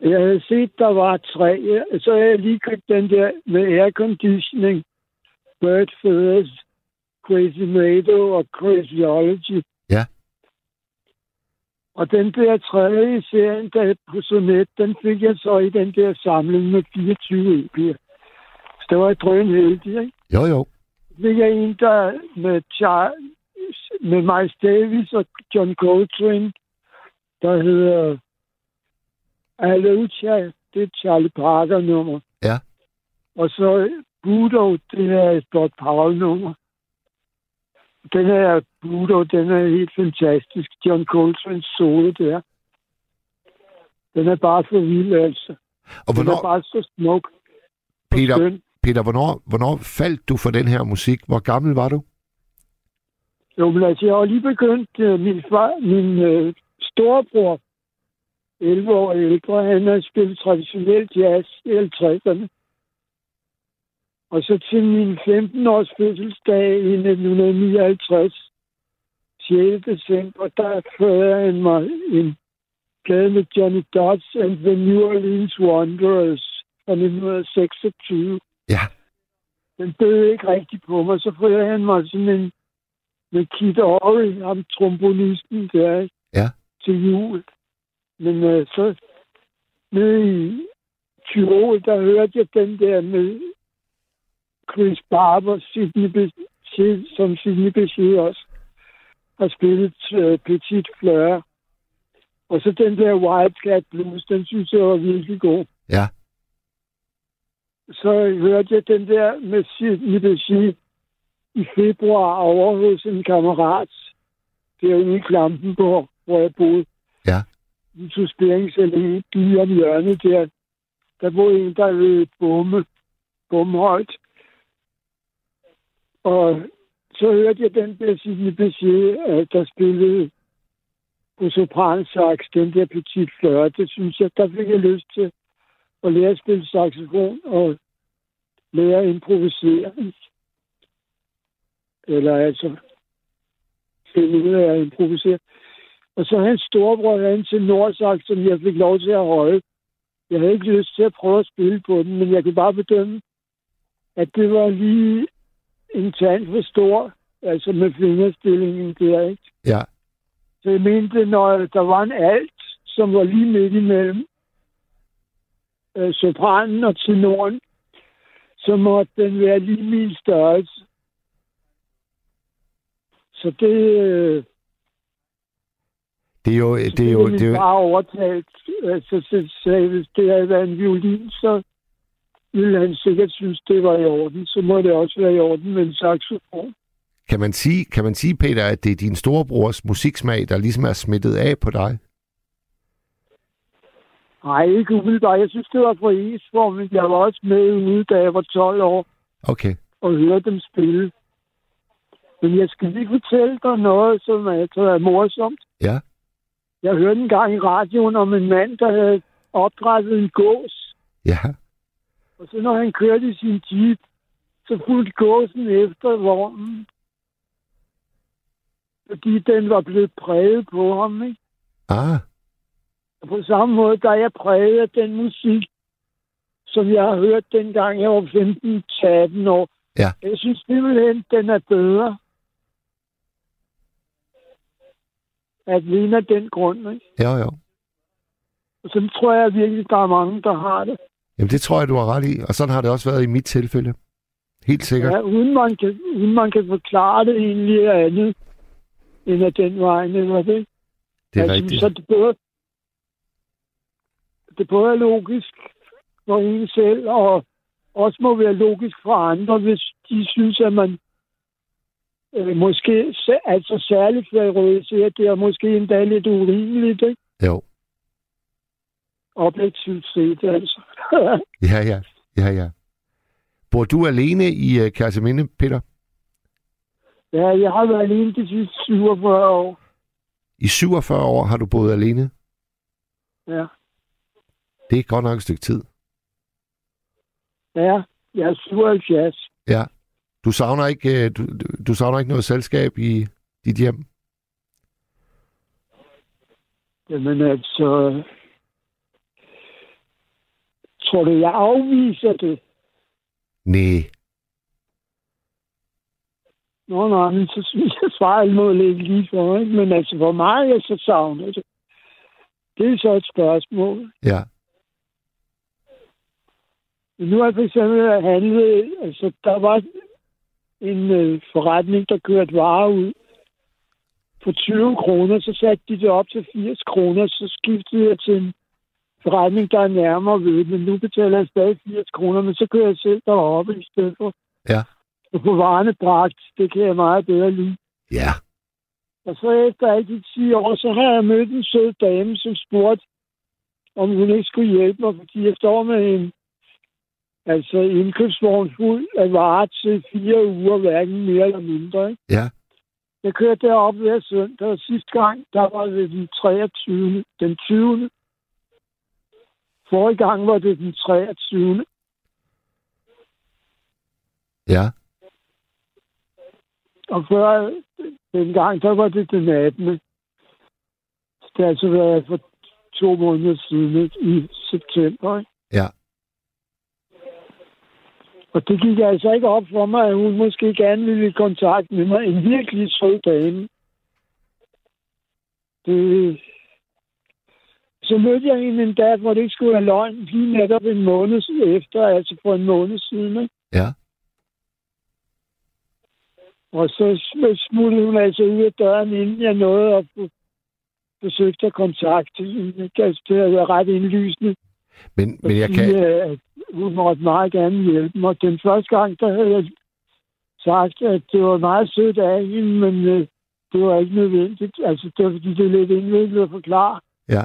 Jeg havde set, der var tre. Så har jeg lige købt den der med airconditioning, Bird Feathers, Crazy Mado og Crazyology. Ja. Og den der tredje i serien, der på Sonet, den fik jeg så i den der samling med 24 EP'er. Så det var jeg drøn heldig, ikke? Jo, jo. fik jeg en, der med, Char- med Miles Davis og John Coltrane, der hedder Alucha, det er Charlie Parker-nummer. Ja. Og så Budo, det er et Bob Powell-nummer. Den her Budo, den er helt fantastisk. John Coltrane solo der. Den er bare for vild, altså. Og Den er hvornår, bare så smuk. Peter. Peter hvornår, hvornår faldt du for den her musik? Hvor gammel var du? Jo, men altså, jeg har lige begyndt, uh, min, far, min uh, storebror, 11 år ældre, han har spillet traditionel jazz i 50'erne. Og så til min 15-års fødselsdag i 1959, 6. december, der førte han mig en plade med Johnny Dodds and the New Orleans Wanderers fra 1926 Ja. den døde ikke rigtig på mig. Så førte han mig sådan en med Kid Ory, ham trombonisten der, ikke? Ja. til jul. Men øh, så nede i Tyrol, der hørte jeg den der med Chris Barber, Sidney Bechet, som Sidney Bechet også har spillet øh, Petit Fleur. Og så den der Wildcat Blues, den synes jeg var virkelig god Ja. så hørte jeg den der med Sidney Bechet i februar over hos en kammerat derude i Klampenborg, hvor jeg boede. Ja. I Susperingsallé, lige om hjørnet der. Der boede en, der hed Bomme, Bommehøjt. Og så hørte jeg den der Sidney Bechet, der spillede på sopransax, den der Petit Fleur. Det synes jeg, der fik jeg lyst til at lære at spille saxofon og lære at improvisere. Eller altså finde ud af at improvisere. Og så hans storebror han til Nordsax, som jeg fik lov til at holde. Jeg havde ikke lyst til at prøve at spille på den, men jeg kunne bare bedømme, at det var lige en tand for stor, altså med fingerstillingen der, ikke? Ja. Så jeg mente, når der var en alt, som var lige midt imellem øh, sopranen og tenoren, så måtte den være lige min størrelse. Så det, øh, Det er jo... Det er jo, det er jo bare overtalt. Altså, så sagde, hvis det havde været en violin, så ville han sikkert synes, det var i orden. Så må det også være i orden med en saxofon. Kan man sige, kan man sige Peter, at det er din storebrors musiksmag, der ligesom er smittet af på dig? Nej, ikke umiddelbart. Jeg synes, det var for Esborg, men jeg var også med ude, da jeg var 12 år Okay. og hørte dem spille. Men jeg skal lige fortælle dig noget, som jeg tror er morsomt. Ja. Jeg hørte en gang i radioen om en mand, der havde opdrettet en gås. Ja. Og så når han kørte i sin jeep, så fulgte gåsen efter vognen. Fordi den var blevet præget på ham, ikke? Ah, Og på samme måde, der er jeg præget af den musik, som jeg har hørt dengang jeg var 15-18 år. Ja. Jeg synes simpelthen, den er bedre. Alene af den grund, ikke? jo jo. Og så tror jeg virkelig, der er mange, der har det. Jamen det tror jeg, du har ret i. Og sådan har det også været i mit tilfælde. Helt sikkert. Ja, uden man kan, uden man kan forklare det egentlig andet, end af den vej, eller det. Det er altså, rigtigt. Så det både, det både er logisk for en selv, og også må være logisk for andre, hvis de synes, at man øh, måske altså særligt favoriserer det, er måske endda lidt urimeligt, ikke? Jo. Objektivt set, altså. Ja, ja. Ja, ja. Bor du alene i uh, Kærteminde, Peter? ja, jeg har været alene de sidste 47 år. I 47 år har du boet alene. Ja, Det er godt nok et stykke tid. ja jeg er 77. Ja. Du savner ikke, øh, du, du- savner ikke noget selskab i dit hjem? Jamen altså... Tror du, jeg afviser det? Nej. Nå, nej, men så synes jeg, svaret må ligge lige for, ikke? Men altså, hvor meget jeg så savner det, det er så et spørgsmål. Ja. Men nu har jeg for eksempel handlet, altså, der var en øh, forretning, der kørte varer ud for 20 kroner, så satte de det op til 80 kroner, så skiftede jeg til en forretning, der er nærmere ved, men nu betaler jeg stadig 80 kroner, men så kører jeg selv deroppe i stedet for. Ja. Og på varerne bragt, det kan jeg meget bedre lide. Ja. Og så efter alle de 10 år, så har jeg mødt en sød dame, som spurgte, om hun ikke skulle hjælpe mig, fordi jeg står med en altså indkøbsvogn fuld af varer til fire uger, hverken mere eller mindre. Ikke? Ja. Jeg kørte derop hver søndag, og sidste gang, der var det den 23. Den 20. Forrige gang var det den 23. Ja. Og før den gang, der var det den 18. Så det har altså været for to måneder siden ikke? i september. Ikke? Ja. Og det gik altså ikke op for mig, at hun måske gerne ville i kontakt med mig. En virkelig sød dame. Det... Så mødte jeg hende en dag, hvor det ikke skulle være løgn, lige netop en måned efter, altså for en måned siden. Ikke? Ja. Og så sm- smuttede hun altså ud af døren, inden jeg nåede at forsøgt at kontakte hende. Altså, det havde været ret indlysende. Men, men jeg kan... sige, at hun måtte meget gerne hjælpe mig. Den første gang, der havde jeg sagt, at det var meget sødt af hende, men øh, det var ikke nødvendigt. Altså, det var fordi, det er lidt indviklet at forklare. Ja.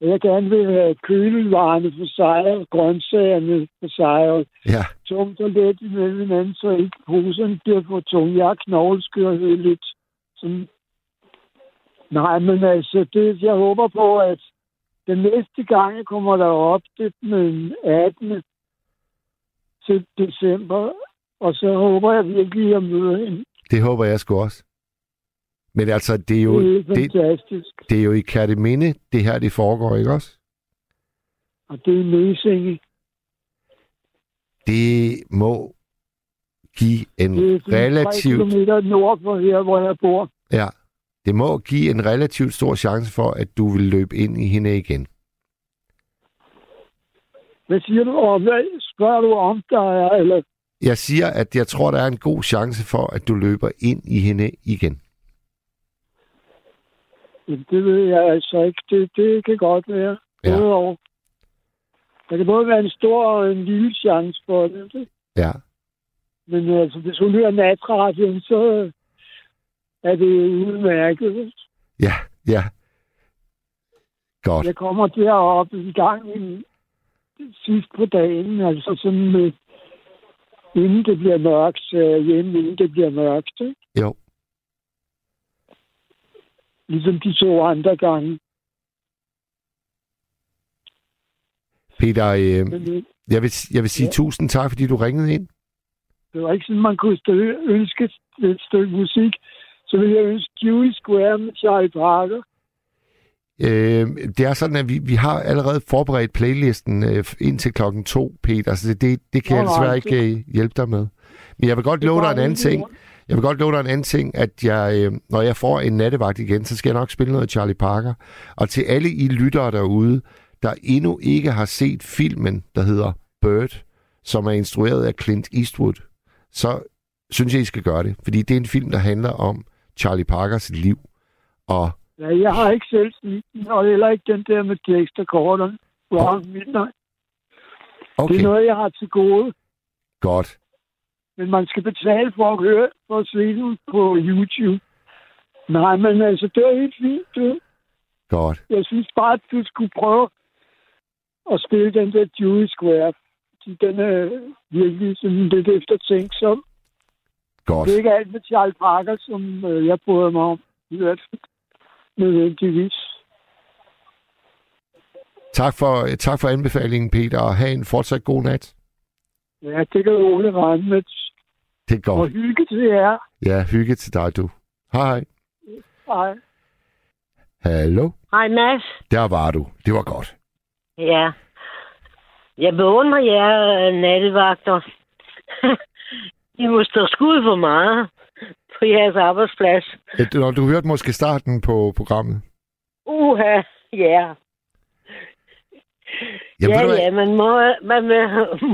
At Jeg gerne vil have kølevarerne for sig, og grøntsagerne for sig, og Ja. tungt og let imellem hinanden, så ikke poserne bliver for tunge. Jeg har knogleskørhed lidt. Sådan. Nej, men altså, det, jeg håber på, at den næste gang, jeg kommer derop, det er den 18. til december, og så håber jeg virkelig at møde hende. Det håber jeg sgu også. Men altså, det er jo, Det er det, det er jo i Kærteminde, det her det foregår, ikke også? Og det er Mesinge. Det må give en Det er relativt... 3 kilometer nord for her, hvor jeg bor. Ja. Det må give en relativt stor chance for, at du vil løbe ind i hende igen. Hvad siger du? Og hvad spørger du om, der er? Eller, Jeg siger, at jeg tror, der er en god chance for, at du løber ind i hende igen. Jamen, det ved jeg altså ikke. Det, det kan godt være. Ja. Og, Der kan både være en stor og en lille chance for det. Ja. Men altså, hvis hun hører natradioen, så er det udmærket. Ja, ja. Godt. Jeg kommer derop i gang i, sidst på dagen, altså sådan med, inden det bliver mørkt, hjemme, inden det bliver mørkt. Ikke? Jo. Ligesom de to andre gange. Peter, øh, det, jeg, vil, jeg vil sige Ja. tusind tak, fordi du ringede ind. det var ikke sådan, man kunne stø- ønske et stykke musik. Så ville jeg ønske Dewey Square med Charlie Parker. Øh, det er sådan, at vi, vi har allerede forberedt playlisten øh, indtil klokken to, Peter, så det, det, kan jeg Nå, desværre nej, ikke øh, hjælpe dig med. Men jeg vil godt love dig en anden ting. Jeg vil godt love dig en anden ting, at jeg, øh, når jeg får en nattevagt igen, så skal jeg nok spille noget Charlie Parker. Og til alle I lyttere derude, der endnu ikke har set filmen, der hedder Bird, som er instrueret af Clint Eastwood, så synes jeg, I skal gøre det. Fordi det er en film, der handler om Charlie Parkers liv. Og Ja, jeg har ikke selv den, og heller ikke den der med Dexter Gordon. Brown Midnight. okay, Det er noget, jeg har til gode. godt. Men man skal betale for at høre, for at se den på YouTube. Nej, men altså, det er helt fint. Du. Godt. Jeg synes bare, at du skulle prøve at spille den der Dewey Square. Den er virkelig sådan lidt eftertænksom. Godt. Det er ikke alt med Charles Parker, som øh, jeg bryder mig om. Nødvendigvis. Tak for, tak for anbefalingen, Peter, og have en fortsat god nat. Ja, det kan Ole regne med. Det er Og godt. hygge til jer. Ja, hygge til dig, du. Hej. Hej. Hallo. Hej Mads. Der var du. Det var godt. Ja. Jeg beundrer jer øh, nattevagter. I må stå skud for meget på jeres arbejdsplads. Ja, du- Når du hørte måske starten på programmet. Uha, ja. Jamen, ja, ja, man må, man må,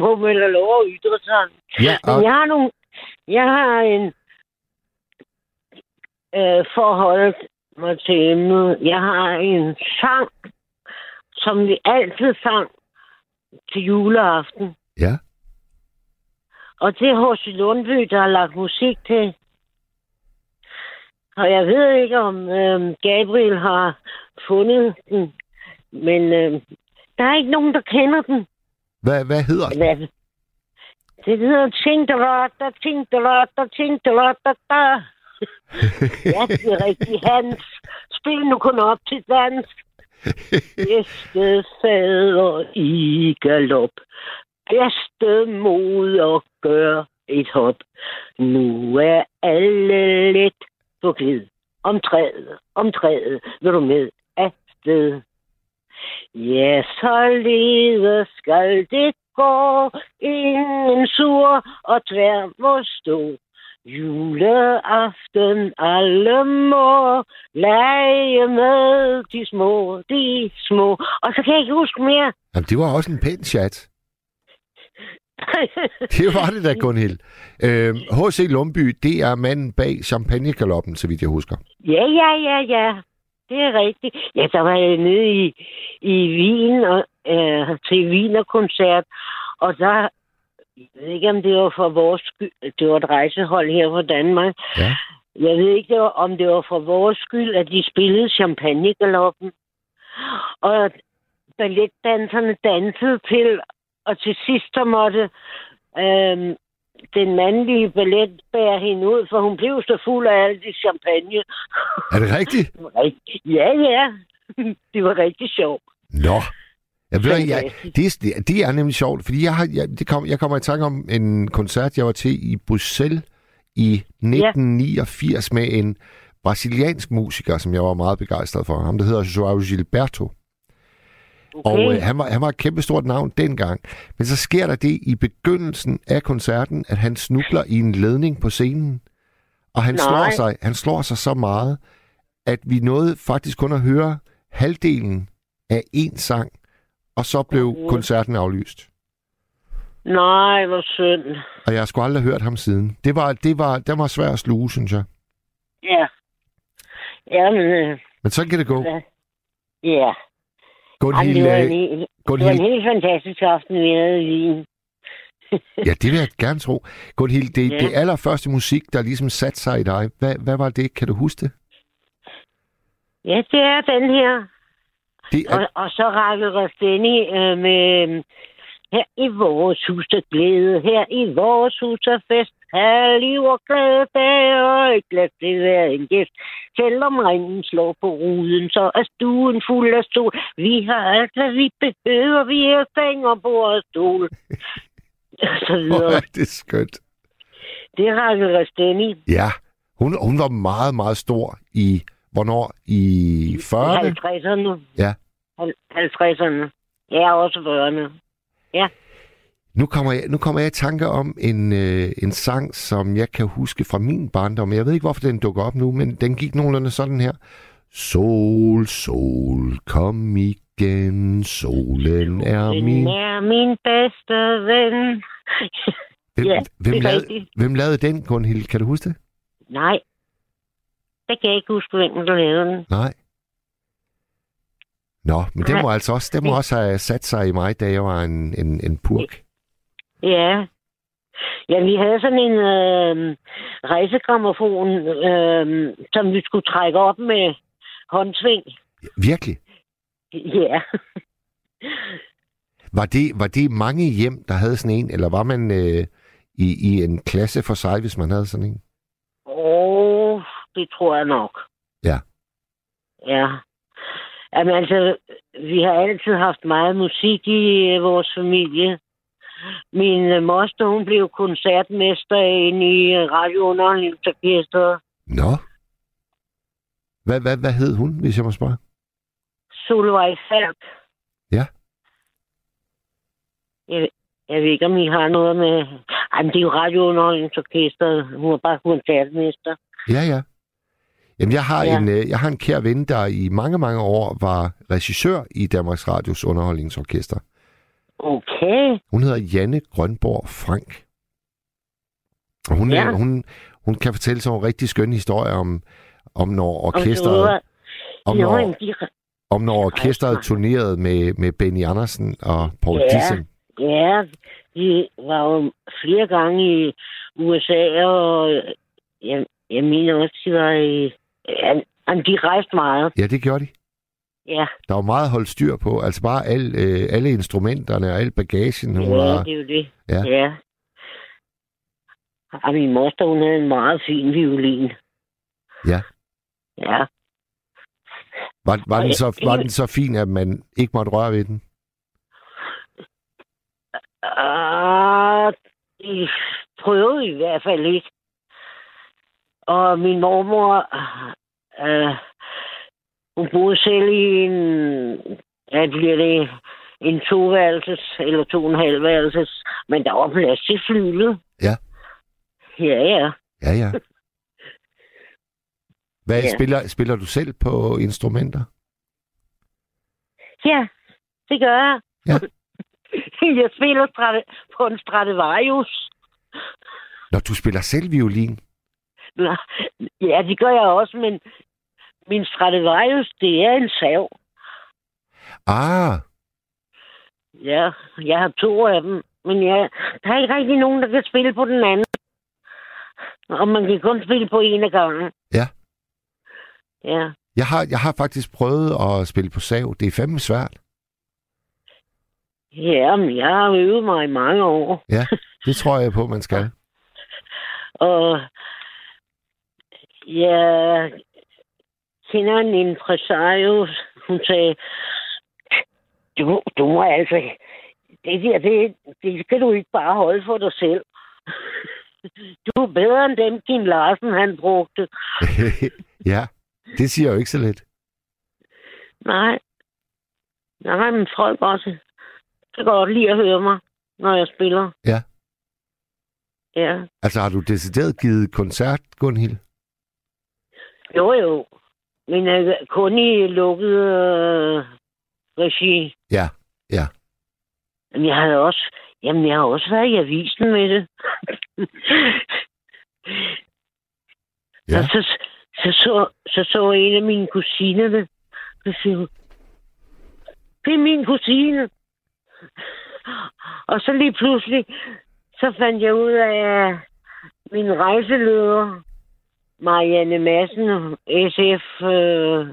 må vel lov at ytre sig. Ja, og, Men jeg har nogle... Jeg har en... Øh, forhold mig til emnet. Jeg har en sang, som vi altid sang til juleaften. ja. Og det er H.C. Lundby, der har lagt musik til. Og jeg ved ikke, om øh, Gabriel har fundet den. Men øh, der er ikke nogen, der kender den. Hvad, hvad hedder den? Hvad? Det hedder ting, der rotter, ting, der rotter, ting, der rotter, der. Ja, det er rigtig Hans. Spil nu kun op til dans. Bedste fader i galop. Bedste mod og gør et hop. Nu er alle let på glid. Om træet, om træet, vil du med afsted. Ja, således skal det gå. Ingen sur og tvær må stå. Juleaften alle må lege med de små, de små. Og så kan jeg ikke huske mere. Jamen, det var også en pæn chat. Det var det da, Gunhild. Øh, H.C. Lumby, det er manden bag champagnegaloppen, så vidt jeg husker. ja, ja, ja, ja. Det er rigtigt. Ja, der var jeg nede i, i Wien og, øh, til Wiener-koncert, og der, jeg ved ikke, om det var for vores skyld, det var et rejsehold her fra Danmark. Ja. Jeg ved ikke, det var, om det var for vores skyld, at de spillede champagnegaloppen. Og balletdanserne dansede til, og til sidst så måtte øhm, den mandlige ballet bære hende ud, for hun blev så fuld af alt det champagne. Er det rigtigt? Ja, ja. Det var rigtig sjovt. Nå. Jeg, ved, jeg, Fantastisk. det, er, det er nemlig sjovt, fordi jeg, har, jeg, det kom, jeg kommer i tanke om en koncert, jeg var til i Bruxelles i 1989 med en brasiliansk musiker, som jeg var meget begejstret for. Ham, der hedder Joao Gilberto. Okay. Og øh, han, var, han var et kæmpestort navn dengang. Men så sker der det i begyndelsen af koncerten, at han snubler i en ledning på scenen. Og han Nej. slår, sig, han slår sig så meget, at vi nåede faktisk kun at høre halvdelen af en sang, og så blev Mhm. koncerten aflyst. Nej, hvor synd. Og jeg har sgu aldrig hørt ham siden. Det var, det var, den var svær at sluge, synes jeg. Ja. Jamen, øh, Men så kan det gå. Ja. ja. Gunhild, det, var en, øh, helt- det var en helt fantastisk aften, vi havde i Wien. ja, det vil jeg gerne tro. Gunhild, det, Ja. det allerførste musik, der ligesom satte sig i dig, hvad, hvad var det? Kan du huske det? Ja, det er den her. det er, Og, og så Rakel Rasteni øh, med øh, her i vores hus er glæde, her i vores hus er fest. Her er liv og glæde, dag og et glas til hver en gæst. Selvom regnen slår på ruden, så er stuen fuld af sol. Vi har alt, hvad vi behøver. Vi er seng og bord og stol. så videre. er det skønt. Det er Rakel Rasteni. Ja, hun, hun var meget, meget stor i, hvornår? I 40'erne? 50'erne. Ja. Hal- 50'erne. Ja, også 40'erne. Nu kommer, jeg, nu kommer jeg i tanke om en, øh, en sang, som jeg kan huske fra min barndom. Jeg ved ikke, hvorfor den dukker op nu, men den gik nogenlunde sådan her. Sol, sol, kom igen, solen er min... er min bedste ven. Hvem, Ja, hvem, det lavede, rigtigt. hvem lavede den, Gunhild? Kan du huske det? Nej. Det kan jeg ikke huske, hvem der lavede den. Nej. Nå, men Nej. må altså også, den må også have sat sig i mig, da jeg var en, en, en purk. Ja. Ja, vi havde sådan en øh, rejsegrammofon, øh, som vi skulle trække op med håndsving. Virkelig. Ja. Var det, var det mange hjem, der havde sådan en, eller var man øh, i, i en klasse for sig, hvis man havde sådan en? Åh, oh, det tror jeg nok. Ja. Ja. Jamen altså, vi har altid haft meget musik i øh, vores familie. Min øh, moster, hun blev koncertmester inde i øh, radiounderholdningsorkestret. Nå. Hvad, hvad, hvad hed hun, hvis jeg må spørge? Solvej Falk. Ja. Jeg, jeg ved ikke, om I har noget med... Ej, men det er jo radiounderholdningsorkestret. Hun var bare koncertmester. Ja, ja. Jamen, jeg har, ja. En, øh, jeg har en kær ven, der i mange, mange år var regissør i Danmarks Radios underholdningsorkester. Okay. Hun hedder Janne Grønborg Frank. Og hun, Ja. ja. hun, hun kan fortælle sådan nogle rigtig skønne historier om, om når orkestret, om når, de, om når orkestret turnerede med, med Benny Andersen og Paul Ja. Dissing. Ja, de var jo flere gange i USA, og jeg, jeg mener også, de var i... Ja, de rejste meget. Ja, det gjorde de. Ja, Der var meget holdt styr på. Altså bare al, øh, alle instrumenterne og al bagagen. Hun ja var, det er jo det. Ja. ja. Og min moster, hun havde en meget fin violin. Ja. Ja. var, var, den så, jeg- var den så fin, at man ikke måtte røre ved den? Ah, de prøvede i hvert fald ikke. Og min mormor, øh, hun boede selv i en, ja, bliver det en toværelses, eller to og en halv værelses, men der var plads til flylet. Ja. Ja, ja. Ja, ja. Hvad Ja. spiller, spiller du selv på instrumenter? Ja, det gør jeg. Ja. jeg spiller på en Stradivarius. Når du spiller selv violin? Nå, Ja, det gør jeg også, men min Stradivarius, det er en sav. Ah, Ja, jeg har to af dem, men jeg, der er ikke rigtig nogen, der kan spille på den anden. Og man kan kun spille på en af gangen. Ja. Ja, jeg har, jeg har faktisk prøvet at spille på sav. Det er fandme svært. ja men jeg har øvet mig i mange år. Ja, det tror jeg på, man skal. Og jeg kender en impresario, hun sagde, du, du må altså, det der, det, det skal du ikke bare holde for dig selv. Du er bedre end dem, Kim Larsen, han brugte. ja, det siger jo ikke så lidt. Nej. Nej, men folk også kan godt lide at høre mig, når jeg spiller. Ja. Ja. Altså, har du decideret givet koncert, Gunhild? Jo, jo. Men øh, kun i lukket øh, regi. Ja, ja. Men jeg havde også... Jamen, jeg har også været i avisen med det. Ja. Og så, så, så, så, så en af mine kusiner det. Så siger hun, det er min kusine. Og så lige pludselig, så fandt jeg ud af, at min rejseleder, Marianne Madsen, SF øh,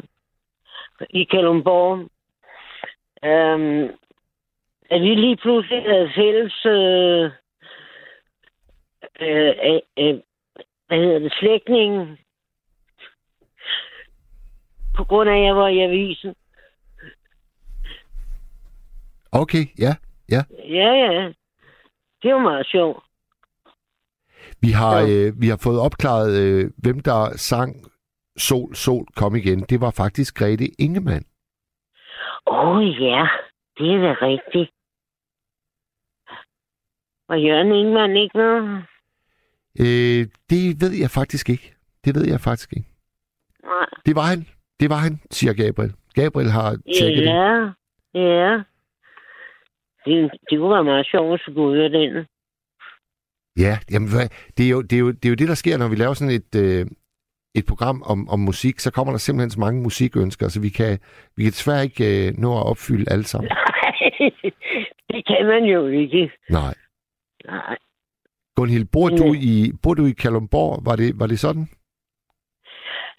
i Kalundborg, øh, at vi lige pludselig havde fælles øh, øh, øh, øh, hvad hedder det, slægtningen, på grund af, at jeg var i avisen. Okay, ja, ja. Ja, ja. Det var meget sjovt. Vi har, Ja. øh, vi har fået opklaret, øh, hvem der sang Sol, Sol, kom igen. Det var faktisk Grete Ingemann. Åh oh, ja, det er da rigtigt. Og Jørgen Ingemann ikke noget? Øh, det ved jeg faktisk ikke. Det ved jeg faktisk ikke. Nej. Det var han. Det var han, siger Gabriel. Gabriel har tjekket det. Ja, ja. Det, det kunne være meget sjovt, at skulle høre den. Ja, jamen, det, er jo, det, er jo, det er jo det, der sker, når vi laver sådan et, øh, et program om, om musik. Så kommer der simpelthen så mange musikønsker, så vi kan, vi kan desværre ikke øh, nå at opfylde alle sammen. det kan man jo ikke. Nej. Nej. Gunhild, bor du i, bor du i Kalundborg? Var det, var det sådan?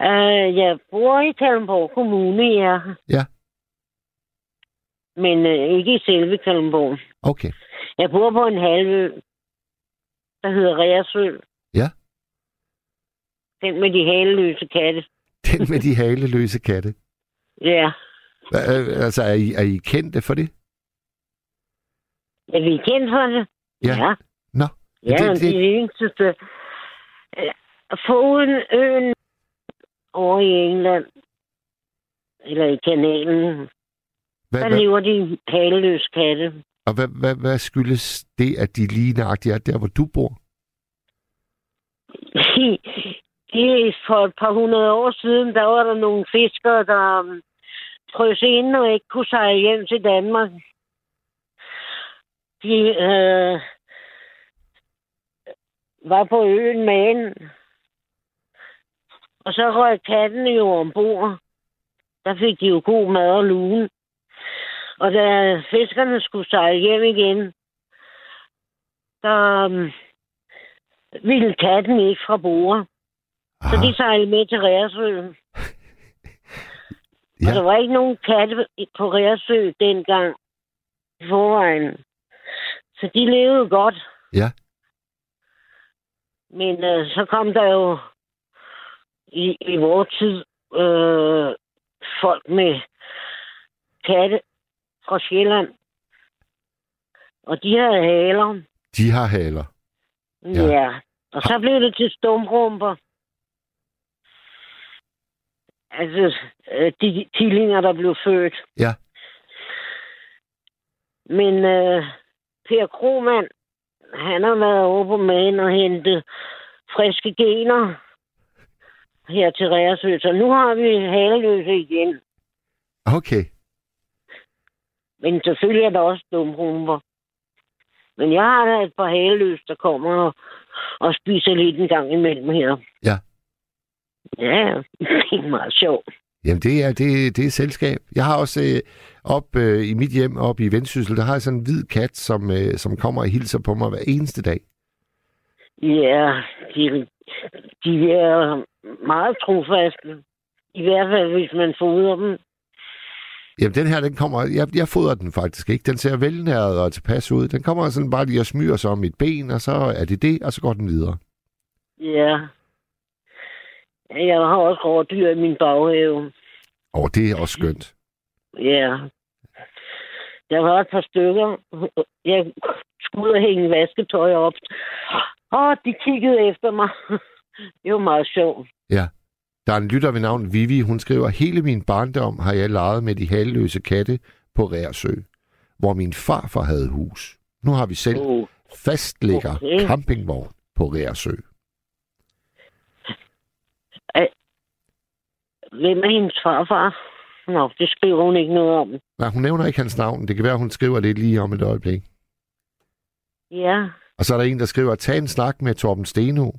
Uh, jeg bor i Kalundborg Kommune, ja. Ja. Men uh, ikke i selve Kalundborg. Okay. Jeg bor på en halvø, der hedder Reersø. Ja. Den med de haleløse katte. Den med de haleløse katte. Ja. Øh, Altså, er I, er I kendte for det? Er vi kendt for det? Ja. Ja. Nå. Ja, det- det, det- er det eneste. Øh, Foruden øen over i England, eller i kanalen, Hvad, der hvad, lever de haleløse katte og hvad, hvad, hvad skyldes det, at de lige nøjagtigt er der, hvor du bor? Det er for et par hundrede år siden, der var der nogle fiskere, der um, frøs ind og ikke kunne sejle hjem til Danmark. De øh, var på øen med Og så røg katten jo ombord. Der fik de jo god mad og lune. Og da fiskerne skulle sejle hjem igen, der um, ville katten ikke fra bord. Så Ah, de sejlede med til Reersø. Ja. Og der var ikke nogen katte på Reersø dengang i forvejen. Så de levede godt. Ja. Men øh, så kom der jo i, i vores tid øh, folk med katte fra Sjælland. Og de havde haler. de har haler. Ja. Ja. Og så blev det til stumrumper. Altså, øh, de killinger, der blev født. Ja. Men øh, Per Krohmann, han har været over på magen og hentet friske gener her til Reersø. Så nu har vi haleløse igen. Okay. Men selvfølgelig er der også dumrumper. Men jeg har da et par haleløse, der kommer og, og spiser lidt en gang imellem her. Ja. Ja, det er meget sjovt. Jamen, det er, det, det er selskab. Jeg har også øh, op øh, i mit hjem, op i Vendsyssel, der har jeg sådan en hvid kat, som, øh, som kommer og hilser på mig hver eneste dag. Ja, de, de er meget trofaste. I hvert fald, hvis man fodrer dem. Jamen, den her, den kommer... Jeg, jeg fodrer den faktisk ikke. Den ser velnæret og tilpas ud. Den kommer sådan bare lige og smyger sig om mit ben, og så er det det, og så går den videre. Ja. Jeg har også rådyr i min baghave. Og det er også skønt. Ja. Der var et par stykker. Jeg skulle ud og hænge vasketøj op. Åh, de kiggede efter mig. Det var meget sjovt. Der er en lytter ved navn Vivi. Hun skriver, hele min barndom har jeg leget med de halvløse katte på Rærsø, hvor min farfar havde hus. Nu har vi selv Oh. fastligger Okay. campingvogn på Rærsø. Hvem er hendes farfar? Nå, det skriver hun ikke noget om. Nej, hun nævner ikke hans navn. Det kan være, hun skriver det lige om et øjeblik. Ja, Og så er der en, der skriver, tag en snak med Torben Steno.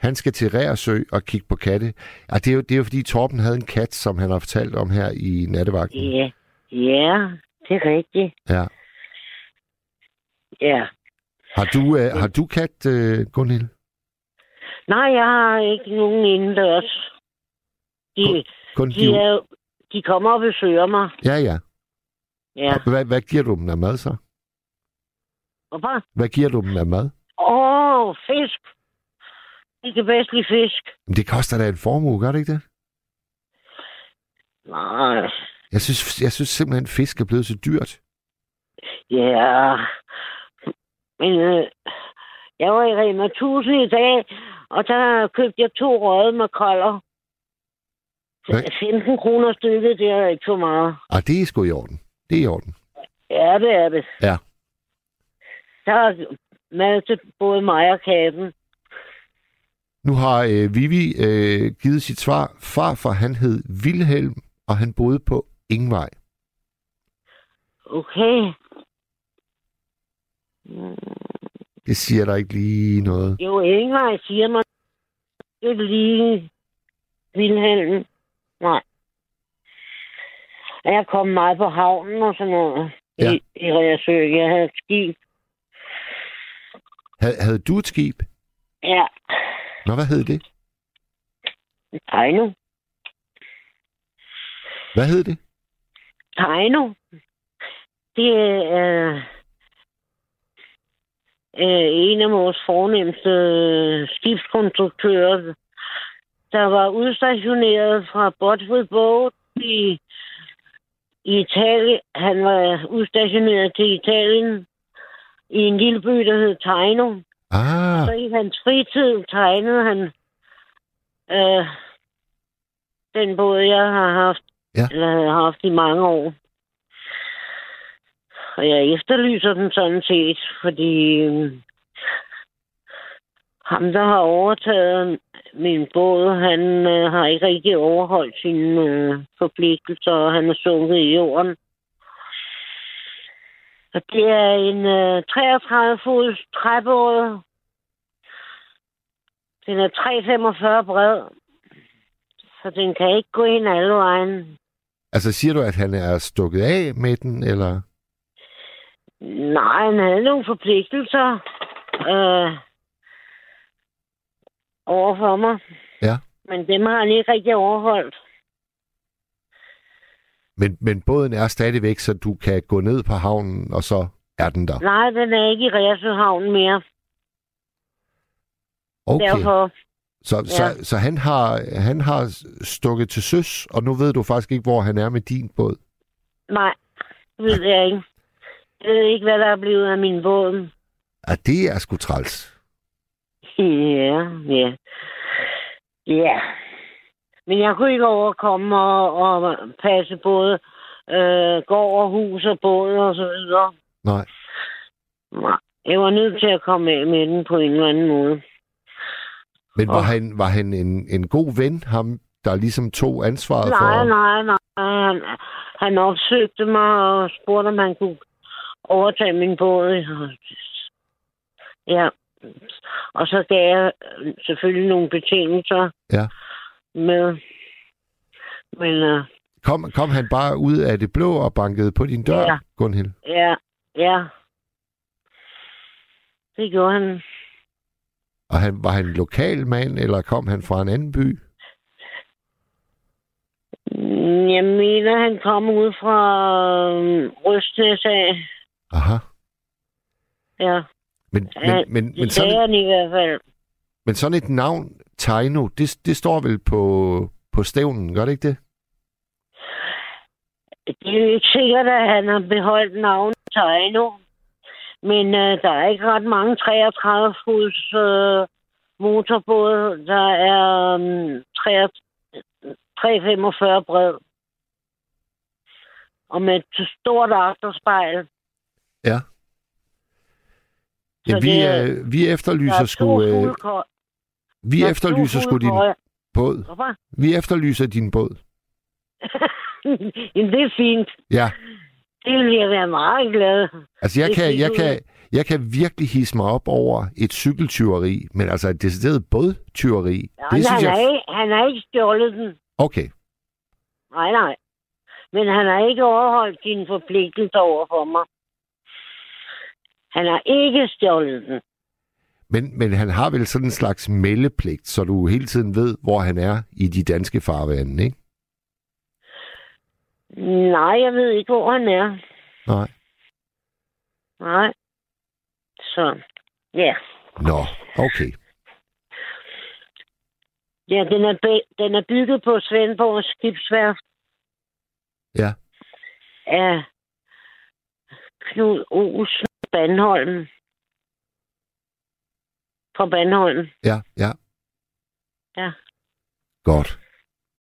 Han skal til Rærsø og kigge på katte. Ja, det, er jo, det er jo fordi, Torben havde en kat, som han har fortalt om her i nattevagten. ja, ja. det er rigtigt. Ja. Ja. Har du, øh, har du kat, øh, Gunhild? Nej, jeg har ikke nogen indendørs. De, Kun de, de... er, de kommer og besøger mig. Ja, ja. Ja. Hvad, hvad giver du dem af mad så? Hvorfor? Hvad giver du dem af mad? Åh, oh, fisk. De kan bedst lide fisk. Men det koster da en formue, gør det ikke det? Nej. Jeg synes, jeg synes simpelthen, at fisk er blevet så dyrt. Ja. Men øh, jeg var i Rema 1000 i dag, og der købte jeg to røde makroller. Hvad? 15 kroner stykket, det er ikke for meget. Ah, det er sgu i orden. Det er i orden. Ja, det er det. Ja. Der er mad til både mig og katten. Nu har øh, Vivi øh, givet sit svar. Farfar, han hed Vilhelm, og han boede på Ingvej. Okay. Mm, Det siger der ikke lige noget. Jo, Ingvej siger mig ikke lige Vilhelm. Nej. Jeg kom meget på havnen og sådan noget. Ja. I, i Reersø. Jeg havde et skib. Havde, havde du et skib? Ja. Nå, hvad hed det? Teino. Hvad hed det? Teino. Det er øh, en af vores fornemmeste skibskonstruktører, der var udstationeret fra Botwood Boat i, i Italien. Han var udstationeret til Italien i en lille by, der hed Teino. Ah, Så i hans fritid tegnede han øh, den båd, jeg har haft, Ja. eller havde haft i mange år. Og jeg efterlyser den sådan set, fordi øh, ham, der har overtaget min båd, han øh, har ikke rigtig overholdt sine øh, forpligtelser, og han er sunket i jorden. Og det er en øh, 33-fods træbåd. Den er 3,45 bred. Så den kan ikke gå ind alle vejen. altså siger du, at han er stukket af med den, eller? Nej, han havde nogle forpligtelser øh, over for mig. Ja. Men dem har han ikke rigtig overholdt. Men, men båden er stadigvæk, så du kan gå ned på havnen, og så er den der. Nej, den er ikke i Reersøhavn mere. Okay, Derfor, så, ja. så, så han, har, han har stukket til søs, og nu ved du faktisk ikke, hvor han er med din båd. nej, det ved jeg ikke. Jeg ved ikke, hvad der er blevet af min båd. Ja, det er sgu træls. Ja, ja. Ja. Men jeg kunne ikke overkomme og, og passe både øh, gård og hus og båd og så videre. Nej. Nej, jeg var nødt til at komme af med den på en eller anden måde. Men var Og- han, var han en, en god ven, ham, der ligesom tog ansvaret Nej, for... nej, nej. Han, han opsøgte mig og spurgte, om han kunne overtage min båd. Ja. Og så gav jeg selvfølgelig nogle betingelser Ja. Med. Men uh, Kom, kom han bare ud af det blå og bankede på din dør, Ja. Gunhild? ja, ja. Det gjorde han. Og han, var han en lokal mand, eller kom han fra en anden by? Jeg mener, han kom ud fra øh, Røstnæs af. Aha. Ja, Men, men, men, men, sådan, i hvert fald. men sådan et navn, Taino, det, det står vel på, på stævnen, gør det ikke det? Det er jo ikke sikkert, at han har beholdt navnet Taino. Men øh, der er ikke ret mange 33 fods øh, motorbåde. Der er um, 345 bred. Og med et stort agterspejl. Ja. Ja, Så vi, det er- øh, vi efterlyser er sgu, øh. Vi to efterlyser sgu din fuldkøjer. båd. Hvorfor? Vi efterlyser din båd. Jamen, det er fint. Ja, Det vil jeg være meget glad. altså jeg Det kan, jeg kan, jeg kan virkelig hisse mig op over et cykeltyveri, men altså et decideret bådtyveri, Ja, det synes han, jeg... har ikke, han har ikke stjålet den. Okay, Nej, nej. Men han har ikke overholdt sine forpligtelser over for mig. Han har ikke stjålet den. Men, men han har vel sådan en slags meldepligt, så du hele tiden ved, hvor han er i de danske farvande, ikke? Nej, jeg ved ikke, hvor han er. Nej. Nej. Så, ja. Nå, okay. Ja, den er, den er bygget på Svendborg skibsværft Ja. af Knud Olsen Bandholm. Fra Bandholm. Ja, ja. Ja. Godt.